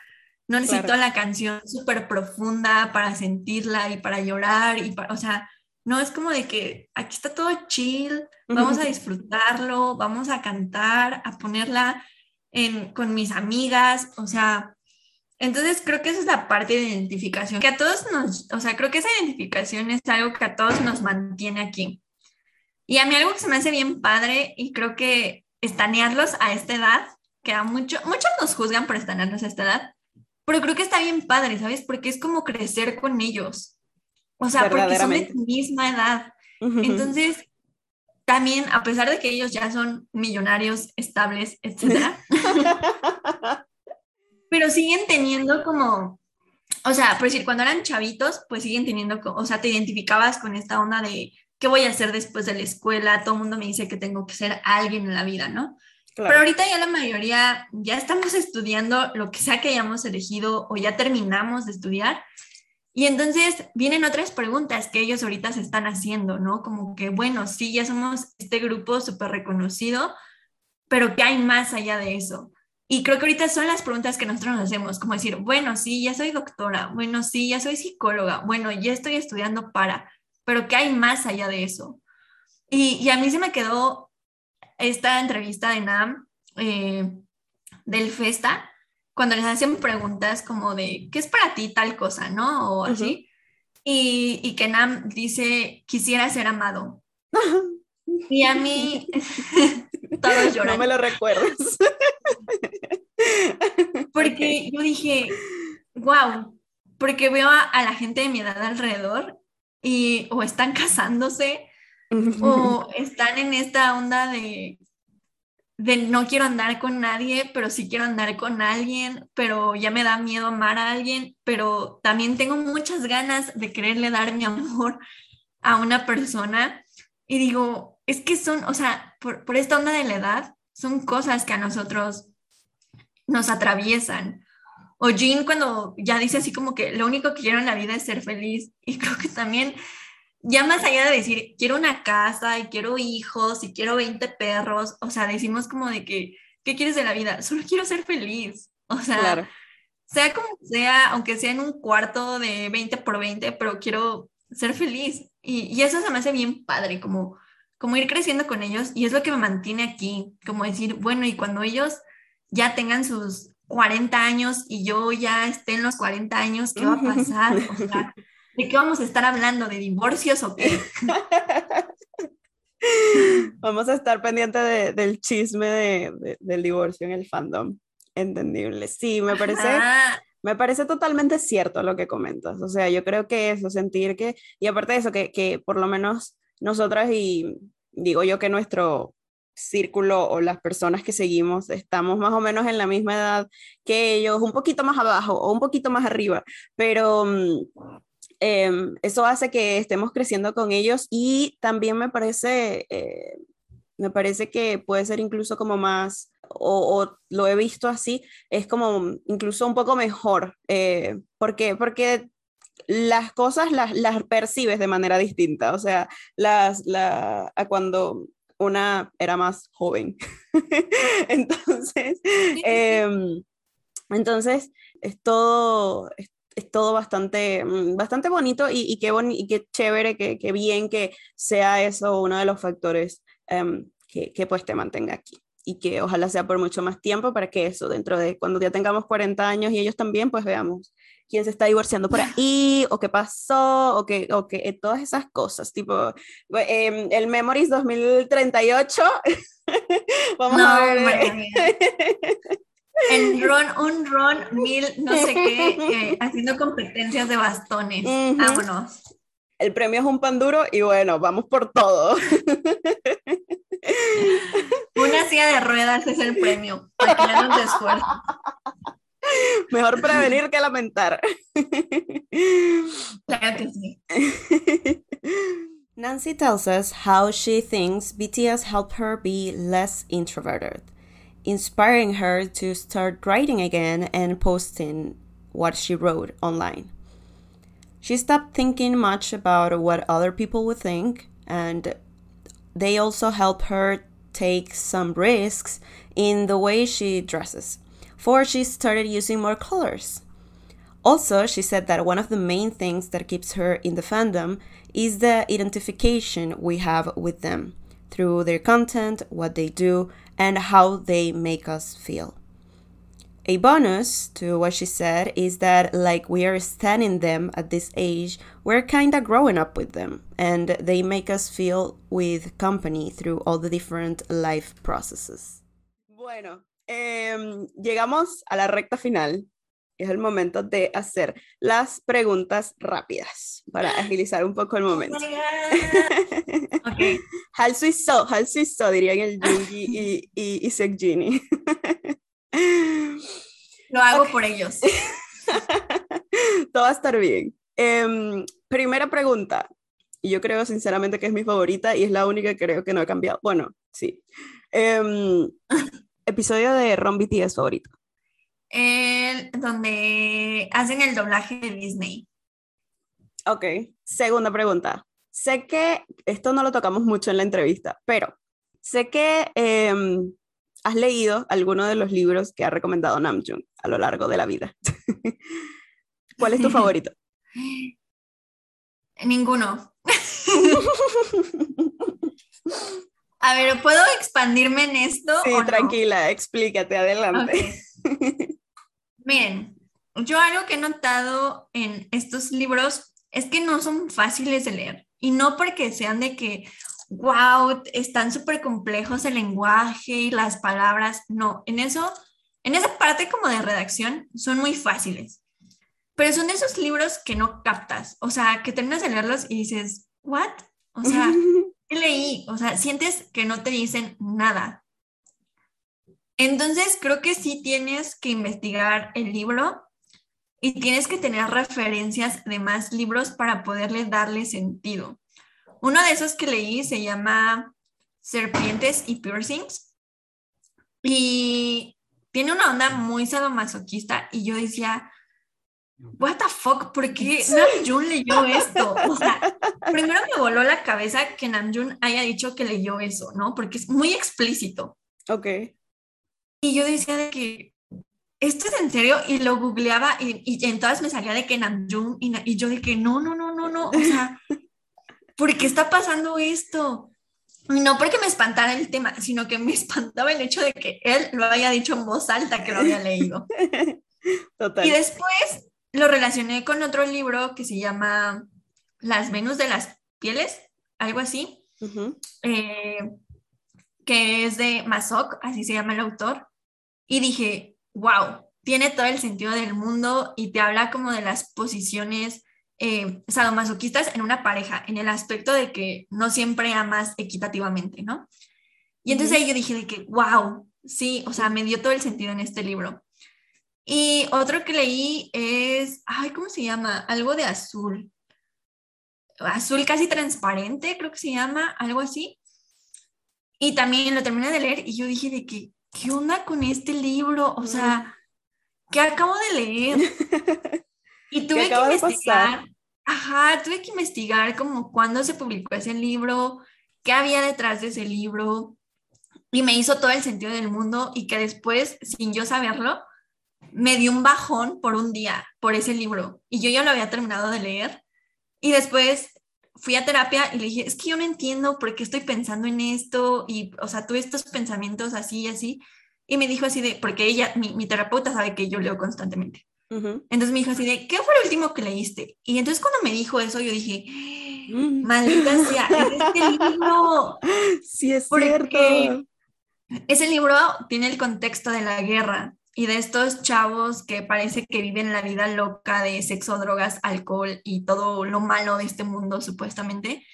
no necesito la canción súper profunda para sentirla y para llorar, y para, o sea, no es como de que aquí está todo chill, vamos a disfrutarlo, vamos a cantar, a ponerla en, con mis amigas, o sea, entonces creo que esa es la parte de identificación, que a todos nos, o sea, creo que esa identificación es algo que a todos nos mantiene aquí. Y a mí algo que se me hace bien padre y creo que estanearlos a esta edad, que a mucho, muchos nos juzgan por estanearlos a esta edad, pero creo que está bien padre, ¿sabes? Porque es como crecer con ellos. O sea, porque son de tu misma edad. Entonces, también, a pesar de que ellos ya son millonarios, estables, etcétera, pero siguen teniendo como, o sea, por decir, cuando eran chavitos, pues siguen teniendo, o sea, te identificabas con esta onda de ¿qué voy a hacer después de la escuela? Todo el mundo me dice que tengo que ser alguien en la vida, ¿no? Pero ahorita ya la mayoría ya estamos estudiando lo que sea que hayamos elegido o ya terminamos de estudiar Y entonces vienen otras preguntas que ellos ahorita se están haciendo, ¿no? Como que, bueno, sí, ya somos este grupo súper reconocido, pero ¿qué hay más allá de eso? Y creo que ahorita son las preguntas que nosotros nos hacemos, como decir, bueno, sí, ya soy doctora, bueno, sí, ya soy psicóloga, bueno, ya estoy estudiando para, pero ¿qué hay más allá de eso? Y, y a mí se me quedó esta entrevista de NAM eh, del Festa, cuando les hacen preguntas como de, ¿qué es para ti tal cosa, no? O así. y, y que Nam dice, quisiera ser amado. y a mí, todos lloran. No me lo recuerdas. Porque yo dije, wow, porque veo a, la gente de mi edad alrededor y o están casándose o están en esta onda de, de no quiero andar con nadie, pero sí quiero andar con alguien, pero ya me da miedo amar a alguien, pero también tengo muchas ganas de quererle dar mi amor a una persona. Y digo, es que son, o sea, por, por esta onda de la edad, son cosas que a nosotros nos atraviesan. O Jean cuando ya dice así como que lo único que quiero en la vida es ser feliz. Y creo que también, ya más allá de decir, quiero una casa y quiero hijos y quiero 20 perros, o sea, decimos como de que, ¿qué quieres de la vida? Solo quiero ser feliz. O sea, sea como sea, aunque sea en un cuarto de 20 por 20, pero quiero ser feliz. Y, y eso se me hace bien padre, como, como ir creciendo con ellos. Y es lo que me mantiene aquí, como decir, bueno, y cuando ellos ya tengan sus 40 años y yo ya esté en los 40 años, ¿qué va a pasar? O sea, ¿De qué vamos a estar hablando? ¿De divorcios o qué? Vamos a estar pendientes del chisme de, del divorcio en el fandom. Entendible. Sí, me parece, me parece totalmente cierto lo que comentas. O sea, yo creo que eso, sentir que, y aparte de eso, que, que por lo menos nosotras y digo yo que nuestro círculo o las personas que seguimos estamos más o menos en la misma edad que ellos, un poquito más abajo o un poquito más arriba, pero em, eso hace que estemos creciendo con ellos y también me parece, eh, me parece que puede ser incluso como más, o, lo he visto así, es como incluso un poco mejor. Eh, ¿Por qué? Porque las cosas las, las, percibes de manera distinta, o sea, las, la, a cuando una era más joven. entonces, em, entonces, es todo, es, todo bastante, mm, bastante bonito y, y qué, y qué chévere, qué, qué, bien que sea eso uno de los factores em, que, que pues te mantenga aquí y que ojalá sea por mucho más tiempo para que eso, dentro de cuando ya tengamos 40 años y ellos también, pues veamos quién se está divorciando por ahí, o qué pasó, o que, o que todas esas cosas, tipo eh, el Memories 2038. Vamos a ver. En Ron, un Ron mil, no sé qué, eh, haciendo competencias de bastones. Vámonos. El premio es un pan duro y bueno, vamos por todo. Una silla de ruedas es el premio. Para que de esfuerzo. Mejor prevenir que lamentar. Claro que sí. Nancy tells us how she thinks BTS helped her be less introverted, inspiring her to start writing again and posting what she wrote online. She stopped thinking much about what other people would think, and they also help her take some risks in the way she dresses for she started using more colors. Also, she said that one of the main things that keeps her in the fandom is the identification we have with them through their content, what they do, and how they make us feel. A bonus to what she said is that, like we are standing them at this age, we're kinda growing up with them, and they make us feel with company through all the different life processes. Bueno, eh, llegamos a la recta final. Es el momento de hacer las preguntas rápidas para agilizar un poco el momento. Oh okay. Hal Suizo, Hal Suizo, dirían el Jungi y, y, y Sek Genie. Lo hago por ellos. Todo va a estar bien. Eh, primera pregunta. Y yo creo sinceramente que es mi favorita y es la única que creo que no ha cambiado. Bueno, sí. Eh, episodio de Ron BTS favorito? El, donde hacen el doblaje de Disney. Ok, segunda pregunta. Sé que esto no lo tocamos mucho en la entrevista, pero sé que em, has leído alguno de los libros que ha recomendado Namjoon a lo largo de la vida. ¿Cuál es tu favorito? Ninguno. A ver, ¿puedo expandirme en esto? Sí, o no? tranquila, explícate, adelante. Miren, yo algo que he notado en estos libros es que no son fáciles de leer. Y no porque sean de que, wow, están súper complejos el lenguaje y las palabras. No, en eso, en esa parte como de redacción, son muy fáciles. Pero son de esos libros que no captas. O sea, que terminas de leerlos y dices, ¿what? O sea, ¿qué leí? O sea, sientes que no te dicen nada. Entonces, creo que sí tienes que investigar el libro y tienes que tener referencias de más libros para poderle darle sentido. Uno de esos que leí se llama Serpientes y Piercings y tiene una onda muy sadomasoquista y yo decía, what the fuck, ¿por qué Namjoon leyó esto? O sea, primero me voló la cabeza que Namjoon haya dicho que leyó eso, ¿no? Porque es muy explícito. Ok. Y yo decía de que, ¿esto es en serio? Y lo googleaba y, y en todas me salía de que Namjoon y, y yo de que no, no, no, no, no, o sea, ¿por qué está pasando esto? No porque me espantara el tema, sino que me espantaba el hecho de que él lo haya dicho en voz alta que lo había leído. Total. Y después lo relacioné con otro libro que se llama Las Venus de las Pieles, algo así, eh, que es de Masok, así se llama el autor. Y dije, wow, tiene todo el sentido del mundo y te habla como de las posiciones eh, sadomasoquistas en una pareja, en el aspecto de que no siempre amas equitativamente, ¿no? Y entonces Ujú. ahí yo dije de que, wow, sí, o sea, me dio todo el sentido en este libro. Y otro que leí es, ay, ¿cómo se llama? Algo de azul. Azul casi transparente, creo que se llama, algo así. Y también lo terminé de leer y yo dije de que, ¿qué onda con este libro? O sea, ¿qué acabo de leer? Y tuve que investigar. Ajá, tuve que investigar como cuándo se publicó ese libro, qué había detrás de ese libro. Y me hizo todo el sentido del mundo y que después, sin yo saberlo, me dio un bajón por un día por ese libro. Y yo ya lo había terminado de leer. Y después fui a terapia y le dije, es que yo no entiendo por qué estoy pensando en esto. Y, o sea, tuve estos pensamientos así y así. Y me dijo así de, porque ella, mi, mi terapeuta sabe que yo leo constantemente. Ujú. Entonces me dijo así de, ¿qué fue lo último que leíste? Y entonces cuando me dijo eso, yo dije, Mm. maldita sea, es este libro. Sí, es Porque cierto. Ese libro tiene el contexto de la guerra y de estos chavos que parece que viven la vida loca de sexo, drogas, alcohol y todo lo malo de este mundo, supuestamente.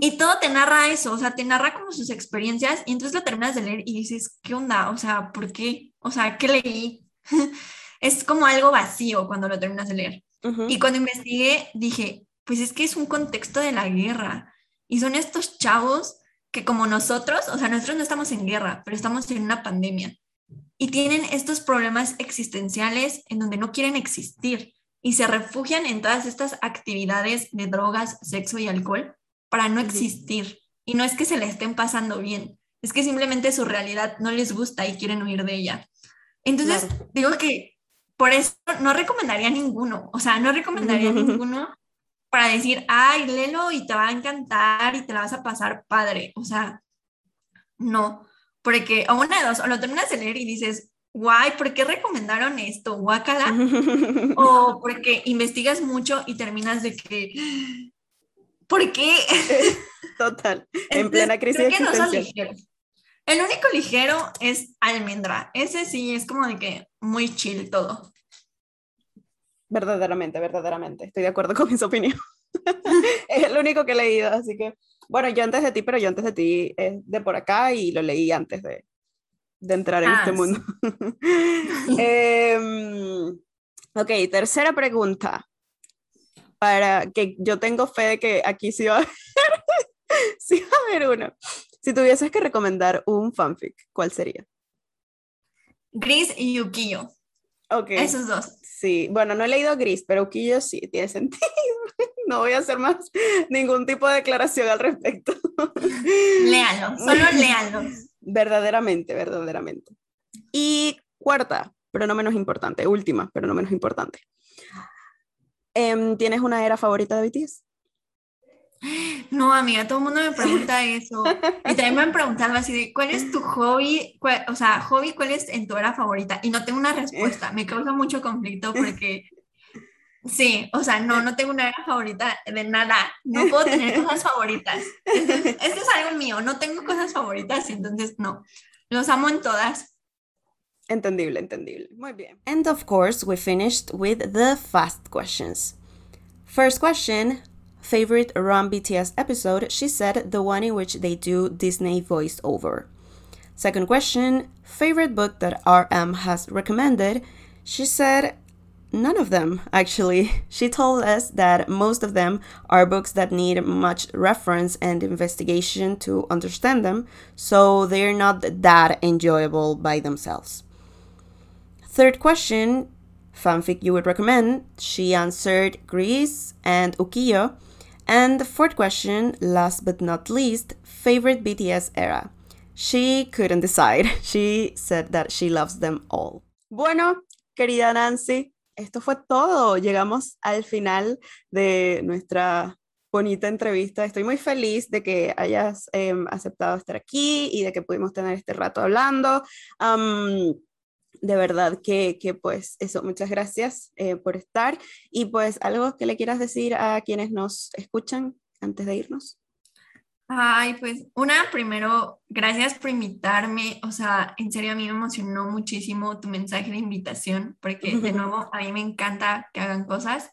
Y todo te narra eso, o sea, te narra como sus experiencias y entonces lo terminas de leer y dices, ¿qué onda? O sea, ¿por qué? O sea, ¿qué leí? es como algo vacío cuando lo terminas de leer. Y cuando investigué, dije, pues es que es un contexto de la guerra. Y son estos chavos que como nosotros, o sea, nosotros no estamos en guerra, pero estamos en una pandemia. Y tienen estos problemas existenciales en donde no quieren existir y se refugian en todas estas actividades de drogas, sexo y alcohol para no existir. Y no es que se la estén pasando bien, es que simplemente su realidad no les gusta y quieren huir de ella. Entonces, Claro. digo que por eso no recomendaría ninguno, o sea, no recomendaría ninguno para decir, ay, léelo y te va a encantar y te la vas a pasar padre. O sea, no, porque o una de dos, o lo terminas de leer y dices, guay, ¿por qué recomendaron esto? Guácala. O porque investigas mucho y terminas de que, ¿por qué? Total. En Entonces, plena crisis creo que no son ligeros. El único ligero es almendra. Ese sí es como de que muy chill todo. Verdaderamente, verdaderamente. Estoy de acuerdo con esa opinión. es el único que he leído, así que, bueno, yo antes de ti, pero yo antes de ti es de por acá y lo leí antes de, de entrar en Ah, este sí. mundo. Em, ok, tercera pregunta. Para que yo tengo fe de que aquí sí va a haber, sí va a haber uno. Si tuvieses que recomendar un fanfic, ¿cuál sería? Gris y Yukio. Ok. Esos dos. Sí, bueno, no he leído Gris, pero Ukiyo sí, tiene sentido. No voy a hacer más ningún tipo de declaración al respecto. Léalo, solo léalo. Verdaderamente, verdaderamente. Y cuarta, pero no menos importante, última, pero no menos importante. Em, ¿Tienes una era favorita de BTS? No, amiga, todo el mundo me pregunta eso. Y también me han preguntado así de, ¿cuál es tu hobby? o sea, hobby, ¿cuál es en tu era favorita? Y no tengo una respuesta. Me causa mucho conflicto porque, sí, o sea, no, no tengo una era favorita de nada. No puedo tener cosas favoritas. Esto es algo mío. No tengo cosas favoritas y entonces no. Los amo en todas. Entendible, entendible. Muy bien. And of course, we finished with the fast questions. First question favorite Run BTS episode, she said the one in which they do Disney voiceover. Second question, favorite book that RM has recommended, she said none of them, actually. She told us that most of them are books that need much reference and investigation to understand them, so they're not that enjoyable by themselves. Third question, fanfic you would recommend, she answered Greece and Ukiyo. And the fourth question, last but not least, favorite BTS era. She couldn't decide. She said that she loves them all. Bueno, querida Nancy, esto fue todo. Llegamos al final de nuestra bonita entrevista. Estoy muy feliz de que hayas eh, aceptado estar aquí y de que pudimos tener este rato hablando. De verdad que, que, pues eso, muchas gracias eh, por estar y pues algo que le quieras decir a quienes nos escuchan antes de irnos. Ay, pues una, primero, gracias por invitarme, o sea, en serio a mí me emocionó muchísimo tu mensaje de invitación, porque de nuevo a mí me encanta que hagan cosas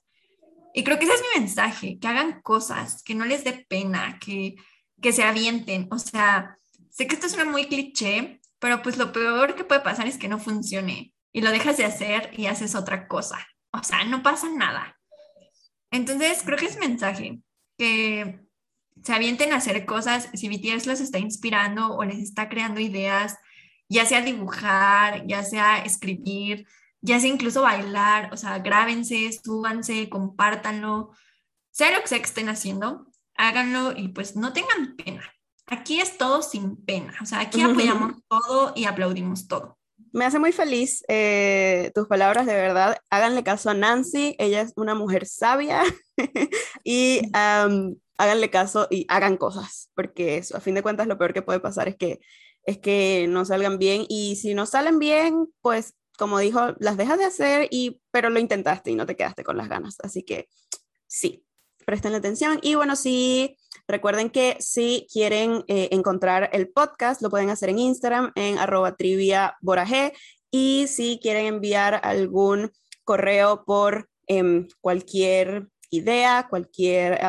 y creo que ese es mi mensaje, que hagan cosas, que no les dé pena, que, que se avienten, o sea, sé que esto suena muy cliché, pero pues lo peor que puede pasar es que no funcione y lo dejas de hacer y haces otra cosa. O sea, no pasa nada. Entonces, creo que es mensaje que se avienten a hacer cosas, si BTS los está inspirando o les está creando ideas, ya sea dibujar, ya sea escribir, ya sea incluso bailar, o sea, grábense, súbanse, compártanlo, sea lo que sea que estén haciendo, háganlo y pues no tengan pena. Aquí es todo sin pena, o sea, aquí apoyamos todo y aplaudimos todo. Me hace muy feliz eh, tus palabras, de verdad. Háganle caso a Nancy, ella es una mujer sabia y háganle caso y hagan cosas, porque eso, a fin de cuentas lo peor que puede pasar es que, es que no salgan bien y si no salen bien, pues como dijo, las dejas de hacer, y, pero lo intentaste y no te quedaste con las ganas. Así que sí, presten atención. Y bueno, sí, recuerden que si quieren eh, encontrar el podcast, lo pueden hacer en Instagram, en arroba trivia Y si quieren enviar algún correo por em, cualquier idea, cualquier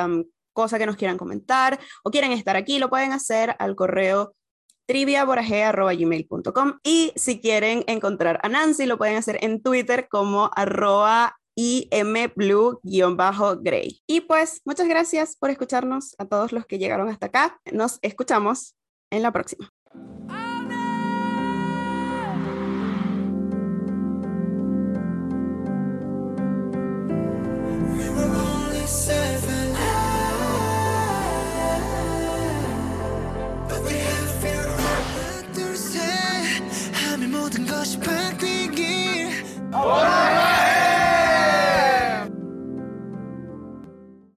cosa que nos quieran comentar o quieren estar aquí, lo pueden hacer al correo triviaborajé.gmail.com y si quieren encontrar a Nancy lo pueden hacer en Twitter como arroba y bajo gray Y pues muchas gracias por escucharnos a todos los que llegaron hasta acá. Nos escuchamos en la próxima.